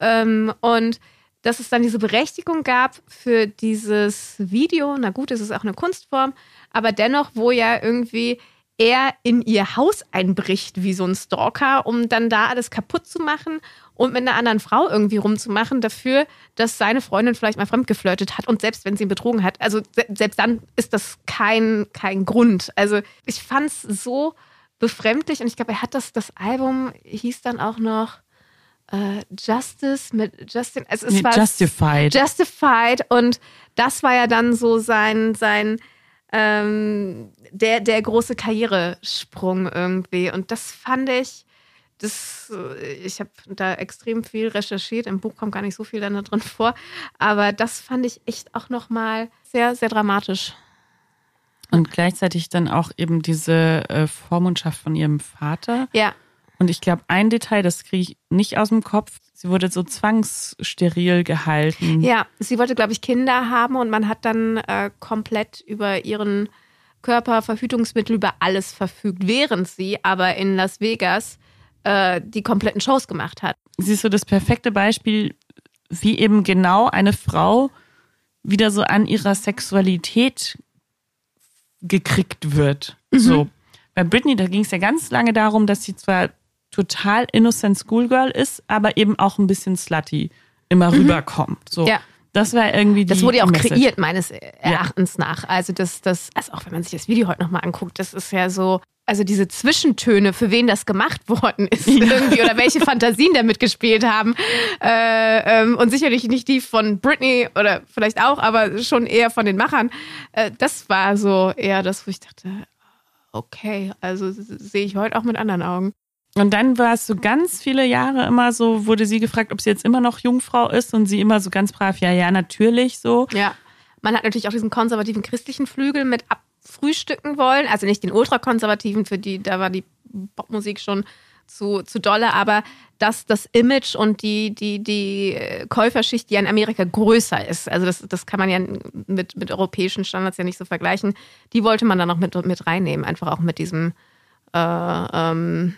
Ähm, und dass es dann diese Berechtigung gab für dieses Video. Na gut, es ist auch eine Kunstform, aber dennoch, wo ja irgendwie er in ihr Haus einbricht wie so ein Stalker, um dann da alles kaputt zu machen und mit einer anderen Frau irgendwie rumzumachen, dafür, dass seine Freundin vielleicht mal fremdgeflirtet hat und selbst wenn sie ihn betrogen hat. Also se selbst dann ist das kein, kein Grund. Also ich fand es so befremdlich und ich glaube, er hat das, das Album hieß dann auch noch äh, Justice mit Justin. Also es Nee, war Justified. Justified und das war ja dann so sein, sein ähm, der, der große Karrieresprung irgendwie. Und das fand ich, das, äh, ich habe da extrem viel recherchiert, im Buch kommt gar nicht so viel dann da drin vor, aber das fand ich echt auch nochmal sehr, sehr dramatisch. Und gleichzeitig dann auch eben diese äh, Vormundschaft von ihrem Vater. Ja, Und ich glaube, ein Detail, das kriege ich nicht aus dem Kopf. Sie wurde so zwangssteril gehalten. ja, sie wollte, glaube ich, Kinder haben und man hat dann äh, komplett über ihren Körper, Verhütungsmittel, über alles verfügt, während sie aber in Las Vegas äh, die kompletten Shows gemacht hat. Sie ist so das perfekte Beispiel, wie eben genau eine Frau wieder so an ihrer Sexualität gekriegt wird. So. Bei Britney, da ging es ja ganz lange darum, dass sie zwar total innocent Schoolgirl ist, aber eben auch ein bisschen slutty immer rüberkommt. So. Ja. Das war irgendwie die Das wurde ja auch Message. kreiert, meines Erachtens nach. Also das, das, also auch wenn man sich das Video heute nochmal anguckt, das ist ja so, also diese Zwischentöne, für wen das gemacht worden ist irgendwie oder welche Fantasien damit gespielt haben. Äh, ähm, und sicherlich nicht die von Britney oder vielleicht auch, aber schon eher von den Machern. Äh, das war so eher das, wo ich dachte, okay, also sehe ich heute auch mit anderen Augen. Und dann war es so ganz viele Jahre immer so, wurde sie gefragt, ob sie jetzt immer noch Jungfrau ist und sie immer so ganz brav, ja, ja, natürlich so. Ja. Man hat natürlich auch diesen konservativen christlichen Flügel mit abfrühstücken wollen. Also nicht den ultrakonservativen, für die, da war die Popmusik schon zu, zu dolle, aber dass das Image und die, die, die äh, Käuferschicht, die in Amerika größer ist, also das, das kann man ja mit, mit europäischen Standards ja nicht so vergleichen, die wollte man dann noch mit, mit reinnehmen. Einfach auch mit diesem äh, ähm,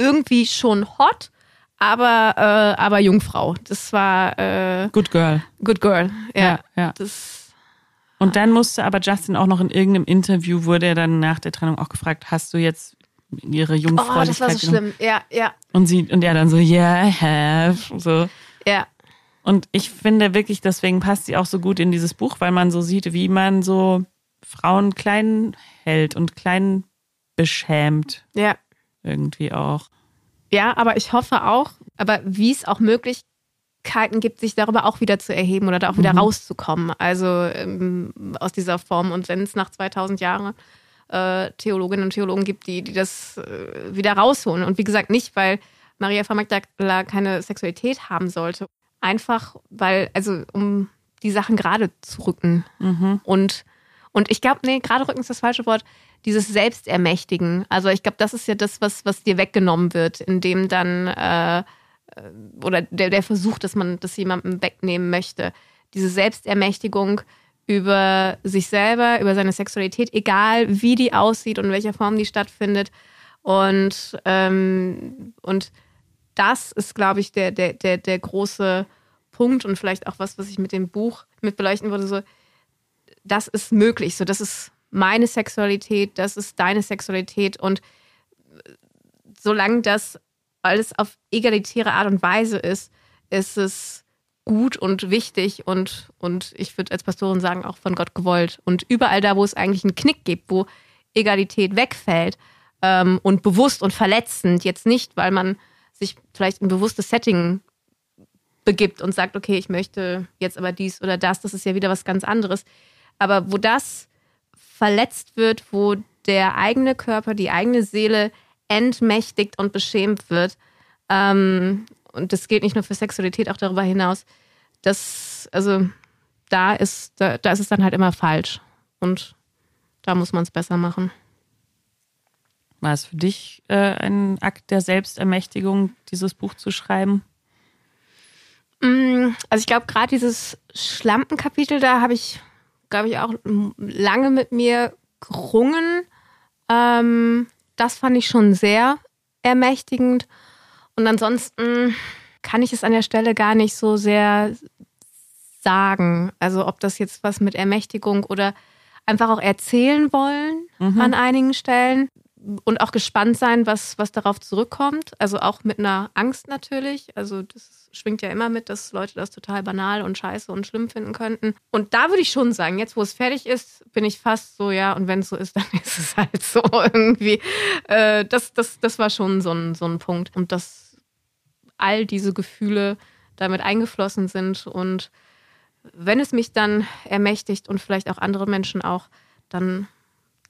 irgendwie schon hot, aber, äh, aber Jungfrau. Das war äh, Good Girl. Good Girl. Ja, Ja, ja. Das, Und dann musste aber Justin auch noch in irgendeinem Interview, wurde er dann nach der Trennung auch gefragt, hast du jetzt ihre oh, Jungfräulichkeit das war so schlimm. Ja, ja, Und sie, und er dann so, yeah, I have. So. ja. Und ich finde wirklich, deswegen passt sie auch so gut in dieses Buch, weil man so sieht, wie man so Frauen klein hält und klein beschämt Ja. Irgendwie auch. Ja, aber ich hoffe auch, aber wie es auch Möglichkeiten gibt, sich darüber auch wieder zu erheben oder da auch wieder Mhm. rauszukommen. Also ähm, aus dieser Form. Und wenn es nach 2000 Jahren äh, Theologinnen und Theologen gibt, die, die das äh, wieder rausholen. Und wie gesagt, nicht, weil Maria von Magdala keine Sexualität haben sollte. Einfach, weil, also um die Sachen gerade zu rücken. Mhm. Und, und ich glaube, nee, gerade rücken ist das falsche Wort, dieses Selbstermächtigen. Also ich glaube, das ist ja das, was, was dir weggenommen wird, indem dann, äh, oder der, der Versuch, dass man das jemandem wegnehmen möchte. Diese Selbstermächtigung über sich selber, über seine Sexualität, egal wie die aussieht und in welcher Form die stattfindet. Und, ähm, und das ist, glaube ich, der, der, der, der große Punkt und vielleicht auch was, was ich mit dem Buch mit beleuchten würde, so, das ist möglich, so, das ist meine Sexualität, das ist deine Sexualität und solange das alles auf egalitäre Art und Weise ist, ist es gut und wichtig und, und ich würde als Pastorin sagen, auch von Gott gewollt. Und überall da, wo es eigentlich einen Knick gibt, wo Egalität wegfällt ähm, und bewusst und verletzend, jetzt nicht, weil man sich vielleicht ein bewusstes Setting begibt und sagt, okay, ich möchte jetzt aber dies oder das, das ist ja wieder was ganz anderes. Aber wo das verletzt wird, wo der eigene Körper, die eigene Seele entmächtigt und beschämt wird, ähm, und das gilt nicht nur für Sexualität, auch darüber hinaus, das, also da ist, da, da ist es dann halt immer falsch. Und da muss man es besser machen. War es für dich äh, ein Akt der Selbstermächtigung, dieses Buch zu schreiben? Mm, Also ich glaube, gerade dieses Schlampenkapitel, da habe ich, glaube ich, auch lange mit mir gerungen. Ähm, das fand ich schon sehr ermächtigend. Und ansonsten kann ich es an der Stelle gar nicht so sehr sagen. Also ob das jetzt was mit Ermächtigung oder einfach auch erzählen wollen Mhm. an einigen Stellen und auch gespannt sein, was, was darauf zurückkommt. Also auch mit einer Angst natürlich. Also das schwingt ja immer mit, dass Leute das total banal und scheiße und schlimm finden könnten. Und da würde ich schon sagen, jetzt wo es fertig ist, bin ich fast so, ja, und wenn es so ist, dann ist es halt so irgendwie. Äh, das, das, das war schon so ein, so ein Punkt. Und dass all diese Gefühle damit eingeflossen sind und wenn es mich dann ermächtigt und vielleicht auch andere Menschen auch, dann,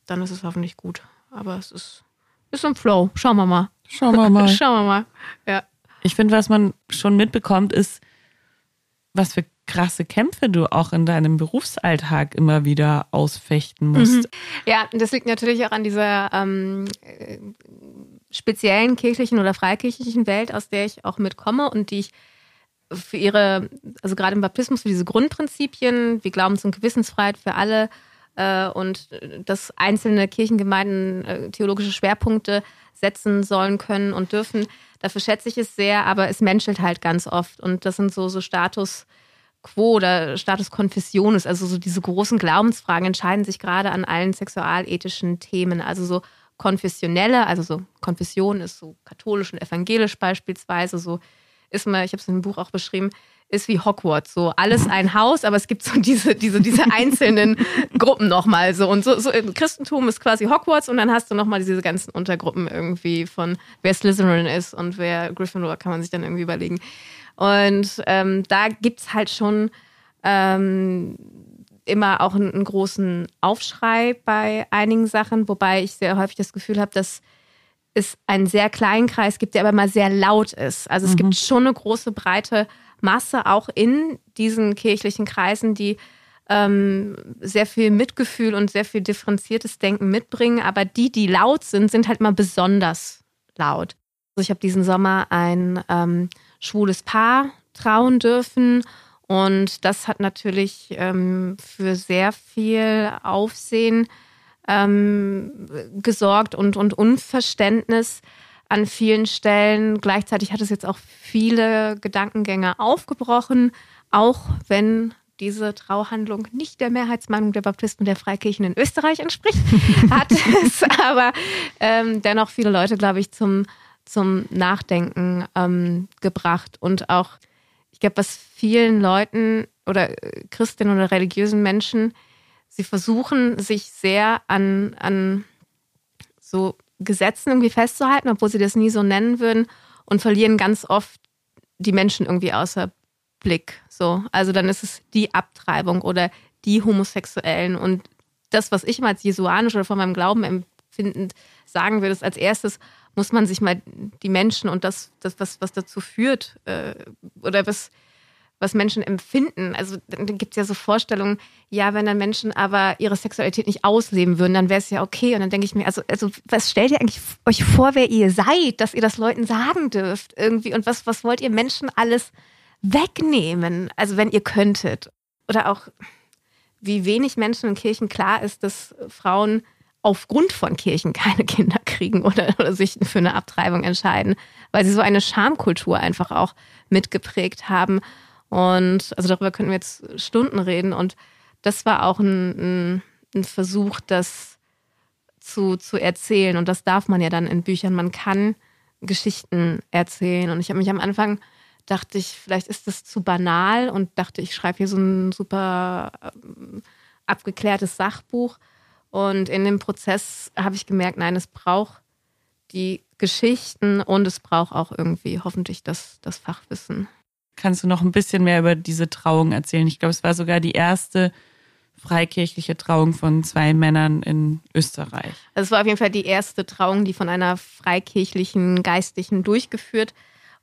dann ist es hoffentlich gut. Aber es ist, ist im Flow. Schauen wir mal. Schauen wir mal. Schauen wir mal. Ja. Ich finde, was man schon mitbekommt, ist, was für krasse Kämpfe du auch in deinem Berufsalltag immer wieder ausfechten musst. Ja, und das liegt natürlich auch an dieser ähm, äh, speziellen kirchlichen oder freikirchlichen Welt, aus der ich auch mitkomme und die ich für ihre, also gerade im Baptismus, für diese Grundprinzipien, wie Glaubens- und Gewissensfreiheit für alle äh, und äh, dass einzelne Kirchengemeinden äh, theologische Schwerpunkte setzen sollen können und dürfen. Dafür schätze ich es sehr, aber es menschelt halt ganz oft. Und das sind so, so Status quo oder Status Confessionis, also so diese großen Glaubensfragen entscheiden sich gerade an allen sexualethischen Themen. Also so konfessionelle, also so Konfession ist so katholisch und evangelisch beispielsweise, so ist man, ich habe es im Buch auch beschrieben, ist wie Hogwarts, so alles ein Haus, aber es gibt so diese, diese, diese einzelnen Gruppen nochmal so. Und so, so im Christentum ist quasi Hogwarts und dann hast du nochmal diese ganzen Untergruppen irgendwie von wer Slytherin ist und wer Gryffindor, kann man sich dann irgendwie überlegen. Und ähm, da gibt's halt schon ähm, immer auch einen, einen, großen Aufschrei bei einigen Sachen, wobei ich sehr häufig das Gefühl habe, dass es einen sehr kleinen Kreis gibt, der aber mal sehr laut ist. Also es mhm. gibt schon eine große, breite Masse auch in diesen kirchlichen Kreisen, die ähm, sehr viel Mitgefühl und sehr viel differenziertes Denken mitbringen. Aber die, die laut sind, sind halt mal besonders laut. Also ich habe diesen Sommer ein ähm, schwules Paar trauen dürfen. Und das hat natürlich ähm, für sehr viel Aufsehen ähm, gesorgt und, und Unverständnis an vielen Stellen. Gleichzeitig hat es jetzt auch viele Gedankengänge aufgebrochen, auch wenn diese Trauhandlung nicht der Mehrheitsmeinung der Baptisten und der Freikirchen in Österreich entspricht, hat es aber ähm, dennoch viele Leute, glaube ich, zum, zum Nachdenken ähm, gebracht. Und auch, ich glaube, was vielen Leuten oder Christinnen oder religiösen Menschen, sie versuchen, sich sehr an, an so Gesetzen irgendwie festzuhalten, obwohl sie das nie so nennen würden und verlieren ganz oft die Menschen irgendwie außer Blick. So, also dann ist es die Abtreibung oder die Homosexuellen und das, was ich mal als jesuanisch oder von meinem Glauben empfindend sagen würde, ist als erstes muss man sich mal die Menschen und das, das was, was dazu führt äh, oder was was Menschen empfinden. Also dann gibt es ja so Vorstellungen, ja, wenn dann Menschen aber ihre Sexualität nicht ausleben würden, dann wäre es ja okay. Und dann denke ich mir, also, also was stellt ihr eigentlich euch vor, wer ihr seid, dass ihr das Leuten sagen dürft irgendwie? Und was, was wollt ihr Menschen alles wegnehmen? Also wenn ihr könntet. Oder auch, wie wenig Menschen in Kirchen klar ist, dass Frauen aufgrund von Kirchen keine Kinder kriegen oder, oder sich für eine Abtreibung entscheiden, weil sie so eine Schamkultur einfach auch mitgeprägt haben. Und also darüber könnten wir jetzt Stunden reden. Und das war auch ein, ein, ein Versuch, das zu, zu erzählen. Und das darf man ja dann in Büchern. Man kann Geschichten erzählen. Und ich habe mich am Anfang dachte ich, vielleicht ist das zu banal und dachte, ich schreibe hier so ein super ähm, abgeklärtes Sachbuch. Und in dem Prozess habe ich gemerkt, nein, es braucht die Geschichten und es braucht auch irgendwie hoffentlich das, das Fachwissen kannst du noch ein bisschen mehr über diese Trauung erzählen? Ich glaube, es war sogar die erste freikirchliche Trauung von zwei Männern in Österreich. Also es war auf jeden Fall die erste Trauung, die von einer freikirchlichen Geistlichen durchgeführt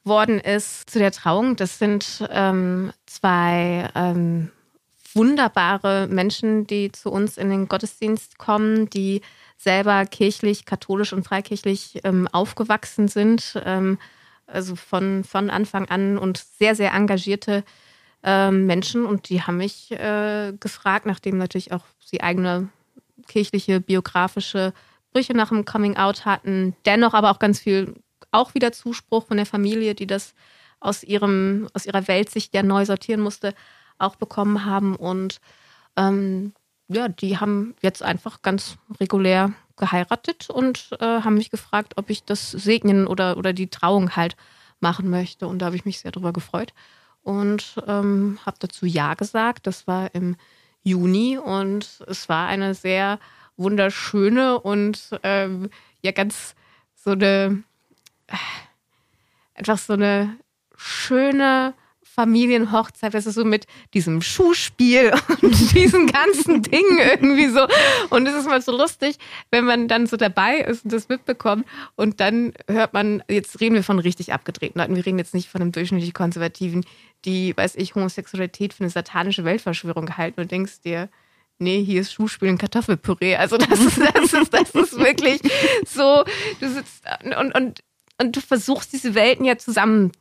worden ist. Zu der Trauung, das sind ähm, zwei ähm, wunderbare Menschen, die zu uns in den Gottesdienst kommen, die selber kirchlich, katholisch und freikirchlich ähm, aufgewachsen sind. Ähm, also von, von Anfang an und sehr, sehr engagierte äh, Menschen. Und die haben mich äh, gefragt, nachdem natürlich auch sie eigene kirchliche, biografische Brüche nach dem Coming Out hatten, dennoch aber auch ganz viel, auch wieder Zuspruch von der Familie, die das aus, ihrem, aus ihrer Weltsicht ja neu sortieren musste, auch bekommen haben. Und ähm, ja, die haben jetzt einfach ganz regulär geheiratet und äh, haben mich gefragt, ob ich das segnen oder, oder die Trauung halt machen möchte. Und da habe ich mich sehr darüber gefreut und ähm, habe dazu Ja gesagt. Das war im Juni und es war eine sehr wunderschöne und ähm, ja ganz so eine, äh, einfach so eine schöne Familienhochzeit, das ist so mit diesem Schuhspiel und diesen ganzen Dingen irgendwie so. Und es ist mal so lustig, wenn man dann so dabei ist und das mitbekommt und dann hört man, jetzt reden wir von richtig abgedrehten Leuten, wir reden jetzt nicht von einem durchschnittlich Konservativen, die, weiß ich, Homosexualität für eine satanische Weltverschwörung halten und denkst dir, nee, hier ist Schuhspiel und Kartoffelpüree. Also das ist, das ist, das ist wirklich so, du sitzt und, und, und du versuchst diese Welten ja zusammen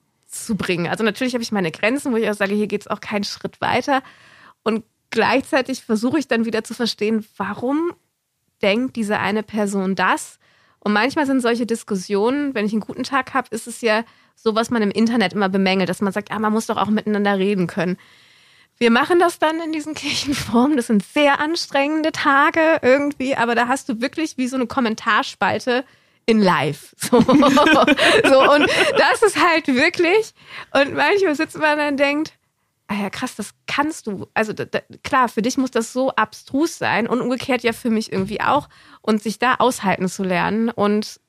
zu bringen. Also natürlich habe ich meine Grenzen, wo ich auch sage, hier geht es auch keinen Schritt weiter. Und gleichzeitig versuche ich dann wieder zu verstehen, warum denkt diese eine Person das? Und manchmal sind solche Diskussionen, wenn ich einen guten Tag habe, ist es ja so, was man im Internet immer bemängelt, dass man sagt, ah, man muss doch auch miteinander reden können. Wir machen das dann in diesen Kirchenformen. Das sind sehr anstrengende Tage irgendwie, aber da hast du wirklich wie so eine Kommentarspalte in live. So. so, und das ist halt wirklich, und manchmal sitzt man dann und denkt, ah ja, krass, das kannst du. Also da, da, klar, für dich muss das so abstrus sein und umgekehrt ja für mich irgendwie auch. Und sich da aushalten zu lernen und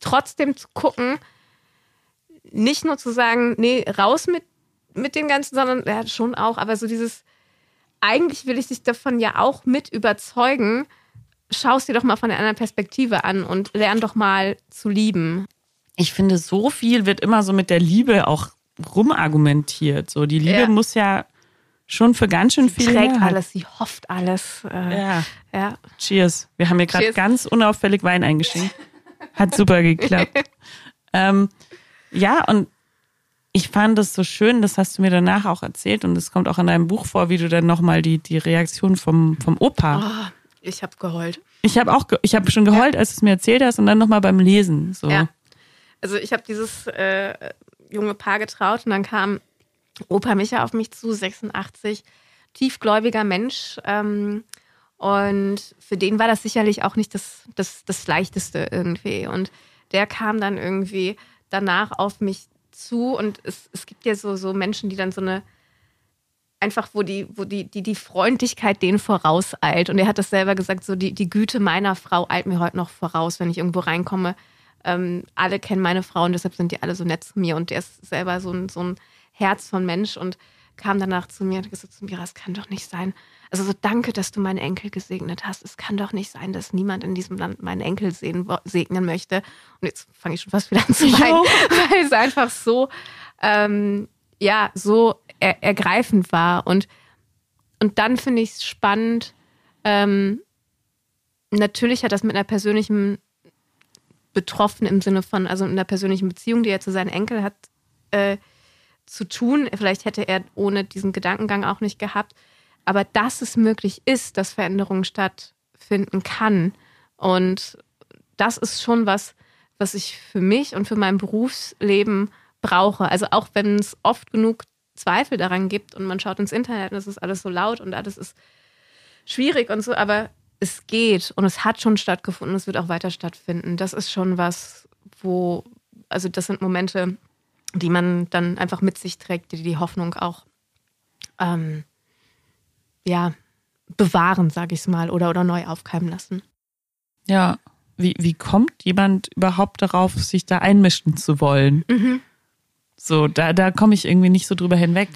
trotzdem zu gucken, nicht nur zu sagen, nee, raus mit, mit dem Ganzen, sondern ja, schon auch, aber so dieses, eigentlich will ich dich davon ja auch mit überzeugen, schau es dir doch mal von einer anderen Perspektive an und lern doch mal zu lieben. Ich finde, so viel wird immer so mit der Liebe auch rumargumentiert. So, die Liebe ja. muss ja schon für ganz schön viel. Sie trägt alles, sie hofft alles. Äh, ja. ja. Cheers. Wir haben hier gerade ganz unauffällig Wein eingeschenkt. Hat super geklappt. ähm, ja, und ich fand das so schön, das hast du mir danach auch erzählt und es kommt auch in deinem Buch vor, wie du dann nochmal die, die Reaktion vom, vom Opa. Oh, ich habe geheult. Ich habe auch, ich habe schon geheult, ja. als du es mir erzählt hast und dann nochmal beim Lesen. So. Ja. Also ich habe dieses äh, junge Paar getraut und dann kam Opa Micha auf mich zu, 86, tiefgläubiger Mensch. Ähm, und für den war das sicherlich auch nicht das, das, das Leichteste irgendwie. Und der kam dann irgendwie danach auf mich zu und es, es gibt ja so, so Menschen, die dann so eine einfach, wo die, wo die, die, die Freundlichkeit denen vorauseilt. Und er hat das selber gesagt, so die, die Güte meiner Frau eilt mir heute noch voraus, wenn ich irgendwo reinkomme. Ähm, alle kennen meine Frau und deshalb sind die alle so nett zu mir. Und der ist selber so ein, so ein Herz von Mensch und kam danach zu mir und hat gesagt zu mir, es kann doch nicht sein. Also so danke, dass du meinen Enkel gesegnet hast. Es kann doch nicht sein, dass niemand in diesem Land meinen Enkel sehen, segnen möchte. Und jetzt fange ich schon fast wieder an zu weinen, weil es einfach so, ähm, ja, so er, ergreifend war. Und, und dann finde ich es spannend, ähm, natürlich hat das mit einer persönlichen betroffen im Sinne von, also in einer persönlichen Beziehung, die er zu seinem Enkel hat, äh, zu tun. Vielleicht hätte er ohne diesen Gedankengang auch nicht gehabt. Aber dass es möglich ist, dass Veränderungen stattfinden kann. Und das ist schon was, was ich für mich und für mein Berufsleben brauche. Also auch wenn es oft genug Zweifel daran gibt und man schaut ins Internet und es ist alles so laut und alles ist schwierig und so, aber es geht und es hat schon stattgefunden, es wird auch weiter stattfinden. Das ist schon was, wo, also das sind Momente, die man dann einfach mit sich trägt, die die Hoffnung auch ähm, ja, bewahren, sage ich es mal, oder, oder neu aufkeimen lassen. Ja, wie, wie kommt jemand überhaupt darauf, sich da einmischen zu wollen? Mhm. So, da, da komme ich irgendwie nicht so drüber hinweg.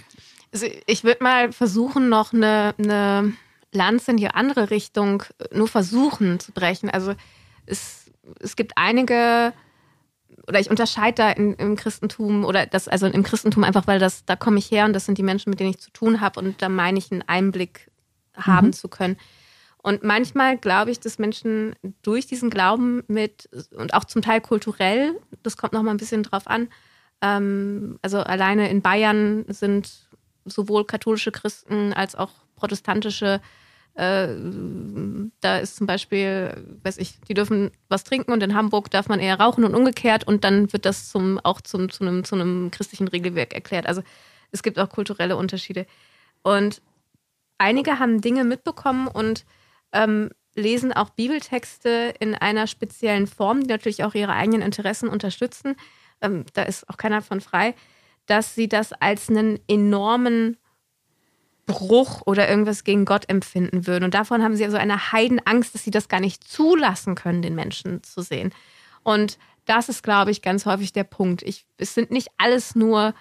Also ich würde mal versuchen, noch eine, eine Lanze in die andere Richtung nur versuchen zu brechen. Also es, es gibt einige oder ich unterscheide da in, im Christentum oder das, also im Christentum einfach, weil das, da komme ich her und das sind die Menschen, mit denen ich zu tun habe und da meine ich einen Einblick haben mhm. zu können. Und manchmal glaube ich, dass Menschen durch diesen Glauben mit und auch zum Teil kulturell, das kommt noch mal ein bisschen drauf an, ähm, also alleine in Bayern sind sowohl katholische Christen als auch protestantische äh, da ist zum Beispiel, weiß ich, die dürfen was trinken und in Hamburg darf man eher rauchen und umgekehrt und dann wird das zum, auch zum, zu, einem, zu einem christlichen Regelwerk erklärt. Also es gibt auch kulturelle Unterschiede. Und einige haben Dinge mitbekommen und ähm, lesen auch Bibeltexte in einer speziellen Form, die natürlich auch ihre eigenen Interessen unterstützen. Ähm, da ist auch keiner von frei, dass sie das als einen enormen Bruch oder irgendwas gegen Gott empfinden würden. Und davon haben sie so eine Heidenangst, dass sie das gar nicht zulassen können, den Menschen zu sehen. Und das ist, glaube ich, ganz häufig der Punkt. Ich, es sind nicht alles nur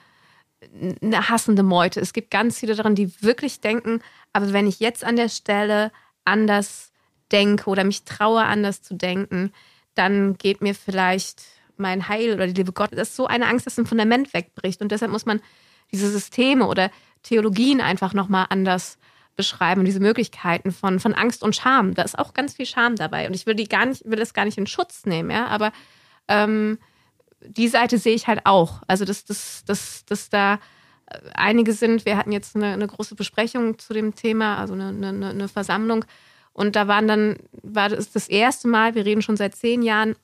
eine hassende Meute. Es gibt ganz viele daran, die wirklich denken, aber wenn ich jetzt an der Stelle anders denke oder mich traue, anders zu denken, dann geht mir vielleicht mein Heil oder die Liebe Gott. Das ist so eine Angst, dass ein Fundament wegbricht. Und deshalb muss man diese Systeme oder Theologien einfach nochmal anders beschreiben, diese Möglichkeiten von, von Angst und Scham. Da ist auch ganz viel Scham dabei. Und ich will die gar nicht, will das gar nicht in Schutz nehmen, ja, aber ähm, die Seite sehe ich halt auch. Also, dass, dass, dass, dass da äh, einige sind, wir hatten jetzt eine, eine große Besprechung zu dem Thema, also eine, eine, eine Versammlung. Und da waren dann, war das das erste Mal, wir reden schon seit zehn Jahren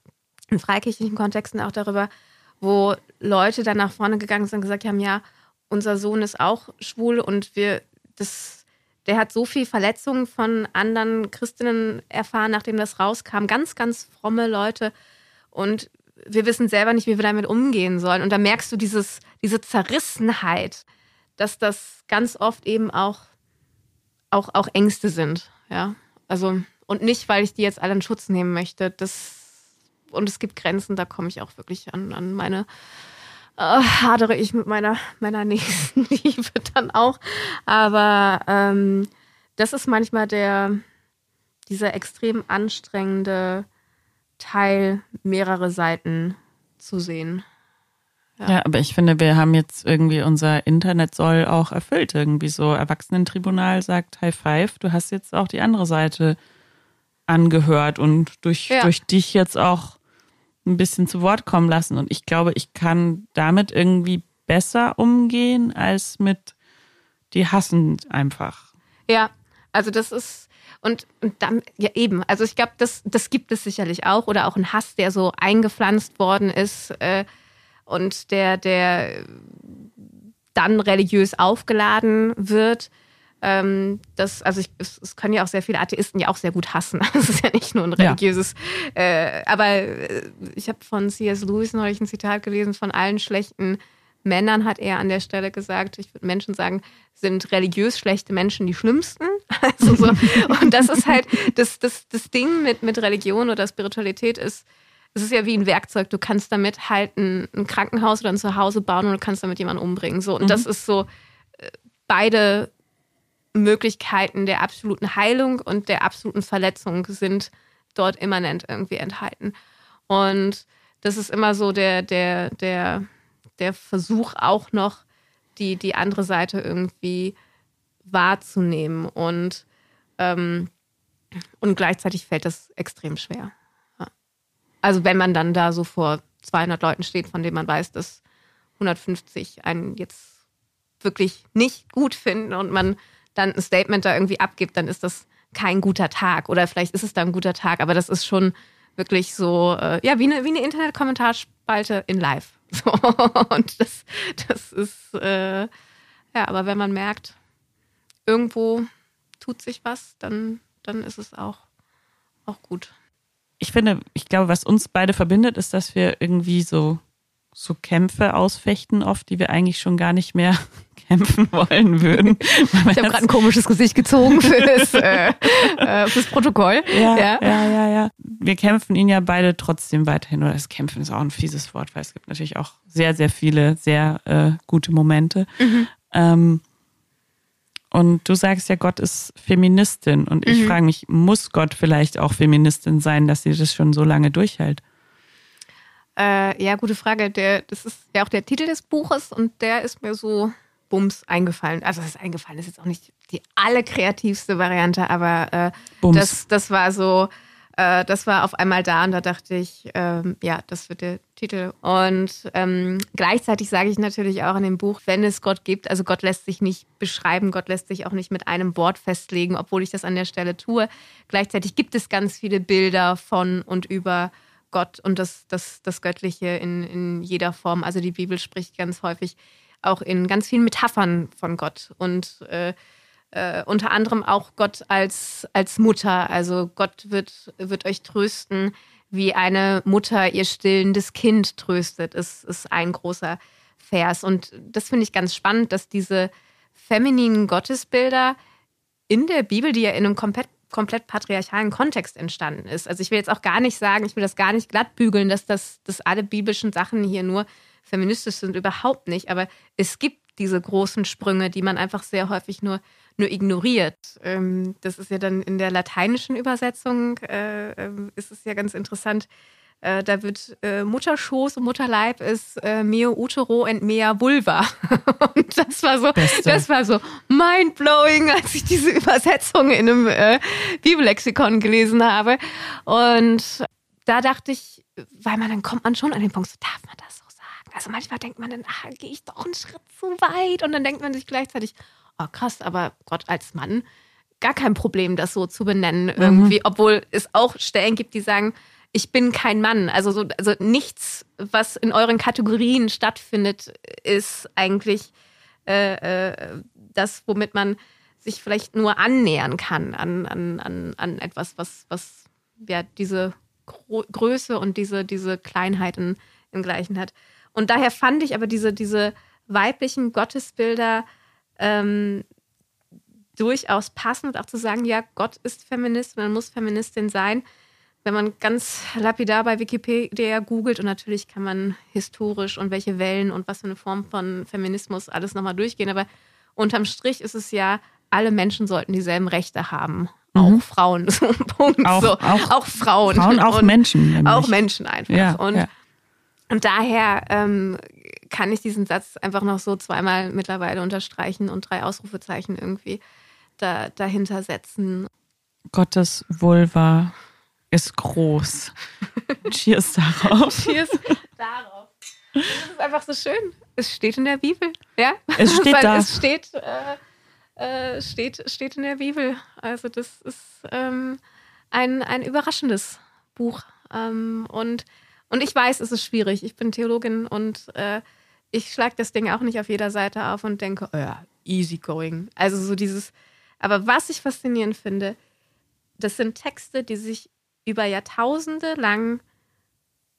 in freikirchlichen Kontexten auch darüber, wo Leute dann nach vorne gegangen sind und gesagt haben, ja, unser Sohn ist auch schwul und wir, das, der hat so viel Verletzungen von anderen Christinnen erfahren, nachdem das rauskam. Ganz, ganz fromme Leute. Und wir wissen selber nicht, wie wir damit umgehen sollen. Und da merkst du dieses, diese Zerrissenheit, dass das ganz oft eben auch, auch, auch Ängste sind. Ja, also, und nicht, weil ich die jetzt alle in Schutz nehmen möchte. Das, und es gibt Grenzen, da komme ich auch wirklich an, an meine, äh, hadere ich mit meiner, meiner nächsten Liebe dann auch. Aber ähm, das ist manchmal der, dieser extrem anstrengende Teil, mehrere Seiten zu sehen. Ja. ja. aber ich finde, wir haben jetzt irgendwie unser Internet soll auch erfüllt. Irgendwie so Erwachsenentribunal sagt High Five, du hast jetzt auch die andere Seite angehört und durch, ja. durch dich jetzt auch ein bisschen zu Wort kommen lassen. Und ich glaube, ich kann damit irgendwie besser umgehen als mit die hassend einfach. Ja, also das ist, und, und dann, ja eben, also ich glaube, das, das gibt es sicherlich auch. Oder auch ein Hass, der so eingepflanzt worden ist äh, und der, der dann religiös aufgeladen wird. Ähm, das, also ich, es, es, können ja auch sehr viele Atheisten ja auch sehr gut hassen. Das ist ja nicht nur ein religiöses. Ja. Äh, aber äh, ich habe von C.S. Lewis neulich ein Zitat gelesen, von allen schlechten Männern hat er an der Stelle gesagt, ich würde Menschen sagen, sind religiös schlechte Menschen die schlimmsten. Also so, und das ist halt das, das, das Ding mit, mit Religion oder Spiritualität ist, es ist ja wie ein Werkzeug. Du kannst damit halt ein, ein Krankenhaus oder ein Zuhause bauen und du kannst damit jemanden umbringen. So, und mhm. das ist so äh, beide Möglichkeiten der absoluten Heilung und der absoluten Verletzung sind dort immanent irgendwie enthalten. Und das ist immer so der, der, der, der Versuch auch noch, die, die andere Seite irgendwie wahrzunehmen. Und, ähm, und gleichzeitig fällt das extrem schwer. Also wenn man dann da so vor 200 Leuten steht, von denen man weiß, dass 150 einen jetzt wirklich nicht gut finden und man dann ein Statement da irgendwie abgibt, dann ist das kein guter Tag. Oder vielleicht ist es da ein guter Tag, aber das ist schon wirklich so, äh, ja, wie eine, wie eine Internet-Kommentarspalte in live. So, und das, das ist, äh, ja, aber wenn man merkt, irgendwo tut sich was, dann, dann ist es auch, auch gut. Ich finde, ich glaube, was uns beide verbindet, ist, dass wir irgendwie so, so Kämpfe ausfechten, oft, die wir eigentlich schon gar nicht mehr kämpfen wollen würden. Ich habe gerade ein komisches Gesicht gezogen für das, äh, äh, fürs Protokoll. Ja, ja, ja, ja, ja. Wir kämpfen ihn ja beide trotzdem weiterhin. Oder das Kämpfen ist auch ein fieses Wort, weil es gibt natürlich auch sehr, sehr viele sehr äh, gute Momente. Mhm. Ähm, und du sagst ja, Gott ist Feministin. Und ich mhm. frage mich, muss Gott vielleicht auch Feministin sein, dass sie das schon so lange durchhält? Äh, ja, gute Frage. Der, das ist ja auch der Titel des Buches und der ist mir so Bums eingefallen. Also das ist eingefallen, das ist jetzt auch nicht die allerkreativste Variante, aber äh, das, das war so, äh, das war auf einmal da und da dachte ich, ähm, ja, das wird der Titel. Und ähm, gleichzeitig sage ich natürlich auch in dem Buch, wenn es Gott gibt, also Gott lässt sich nicht beschreiben, Gott lässt sich auch nicht mit einem Wort festlegen, obwohl ich das an der Stelle tue. Gleichzeitig gibt es ganz viele Bilder von und über Gott und das, das, das Göttliche in, in jeder Form. Also die Bibel spricht ganz häufig auch in ganz vielen Metaphern von Gott und äh, äh, unter anderem auch Gott als, als Mutter. Also Gott wird, wird euch trösten, wie eine Mutter ihr stillendes Kind tröstet, ist, ist ein großer Vers. Und das finde ich ganz spannend, dass diese femininen Gottesbilder in der Bibel, die ja in einem komplett, komplett patriarchalen Kontext entstanden ist. Also ich will jetzt auch gar nicht sagen, ich will das gar nicht glatt bügeln, dass das dass alle biblischen Sachen hier nur feministisch sind, überhaupt nicht. Aber es gibt diese großen Sprünge, die man einfach sehr häufig nur, nur ignoriert. Ähm, das ist ja dann in der lateinischen Übersetzung, äh, ähm, ist es ja ganz interessant. Äh, da wird äh, Mutterschoß und Mutterleib ist äh, meo utero und mea vulva. und das war so, Beste. das war so mindblowing, als ich diese Übersetzung in einem äh, Bibellexikon gelesen habe. Und da dachte ich, weil man dann kommt man schon an den Punkt, so darf man das also manchmal denkt man dann, ah, gehe ich doch einen Schritt zu weit. Und dann denkt man sich gleichzeitig, oh krass, aber Gott als Mann, gar kein Problem, das so zu benennen irgendwie. Mhm. Obwohl es auch Stellen gibt, die sagen, ich bin kein Mann. Also, so, also nichts, was in euren Kategorien stattfindet, ist eigentlich äh, äh, das, womit man sich vielleicht nur annähern kann an, an, an, an etwas, was, was ja diese Gro Größe und diese, diese Kleinheit im Gleichen hat. Und daher fand ich aber diese, diese weiblichen Gottesbilder ähm, durchaus passend, auch zu sagen, ja, Gott ist Feminist, man muss Feministin sein. Wenn man ganz lapidar bei Wikipedia googelt und natürlich kann man historisch und welche Wellen und was für eine Form von Feminismus alles nochmal durchgehen, aber unterm Strich ist es ja, alle Menschen sollten dieselben Rechte haben. Mhm. Auch Frauen. So Punkt. Auch, so. auch, auch Frauen. Frauen, auch und Menschen. Nämlich. Auch Menschen einfach. Ja, und, ja. und daher ähm, kann ich diesen Satz einfach noch so zweimal mittlerweile unterstreichen und drei Ausrufezeichen irgendwie da, dahinter setzen. Gottes Vulva ist groß. Cheers darauf. Cheers darauf. Das ist einfach so schön. Es steht in der Bibel. Ja? Es steht da. Es steht, äh, äh, steht, steht in der Bibel. Also das ist ähm, ein, ein überraschendes Buch. Ähm, und, und ich weiß, es ist schwierig. Ich bin Theologin und äh, ich schlage das Ding auch nicht auf jeder Seite auf und denke, oh ja, easy going. Also so dieses, aber was ich faszinierend finde, das sind Texte, die sich über Jahrtausende lang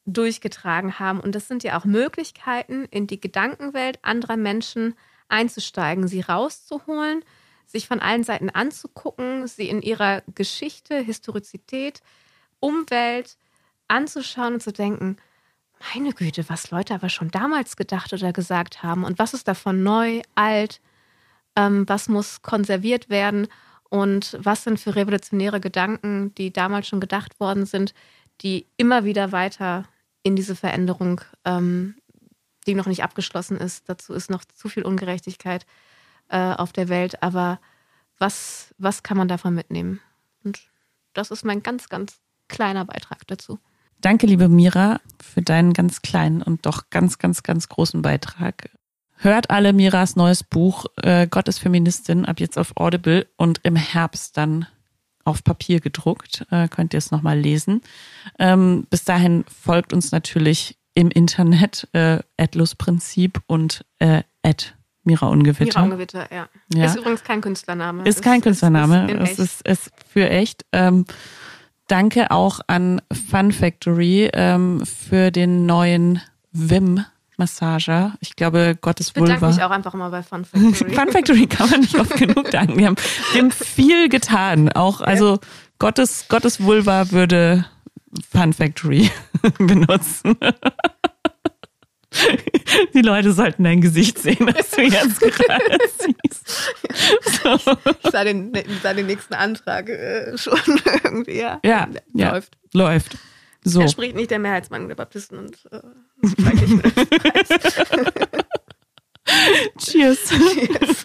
durchgetragen haben. Und das sind ja auch Möglichkeiten, in die Gedankenwelt anderer Menschen einzusteigen, sie rauszuholen, sich von allen Seiten anzugucken, sie in ihrer Geschichte, Historizität, Umwelt anzuschauen und zu denken, meine Güte, was Leute aber schon damals gedacht oder gesagt haben und was ist davon neu, alt, ähm, was muss konserviert werden und was sind für revolutionäre Gedanken, die damals schon gedacht worden sind, die immer wieder weiter in diese Veränderung, ähm, die noch nicht abgeschlossen ist. Dazu ist noch zu viel Ungerechtigkeit äh, auf der Welt. Aber was, was kann man davon mitnehmen? Und das ist mein ganz, ganz kleiner Beitrag dazu. Danke, liebe Mira, für deinen ganz kleinen und doch ganz, ganz, ganz großen Beitrag. Hört alle Miras neues Buch äh, Gott ist Feministin ab jetzt auf Audible und im Herbst dann auf Papier gedruckt. Äh, könnt ihr es nochmal lesen. Ähm, bis dahin folgt uns natürlich im Internet äh, Prinzip und äh, Mira Ungewitter. Mira Ungewitter, ja. Ja. Ist übrigens kein Künstlername. Ist kein Künstlername. in Es echt. ist, ist für echt. Ähm, danke auch an Fun Factory ähm, für den neuen Wim Massager. Ich glaube, Gottes Ich bedanke Vulva. mich auch einfach immer bei Fun Factory. Fun Factory kann man nicht oft genug danken. Wir haben, wir haben viel getan. Auch, also Gottes, Gottes Vulva würde Fun Factory benutzen. Die Leute sollten dein Gesicht sehen, das du jetzt gerade siehst. So. Ich sah den, sah den nächsten Antrag äh, schon irgendwie. Ja, Ja, ja, läuft. läuft. So. Er spricht nicht der Mehrheitsmeinung der Baptisten und äh, Cheers. Cheers.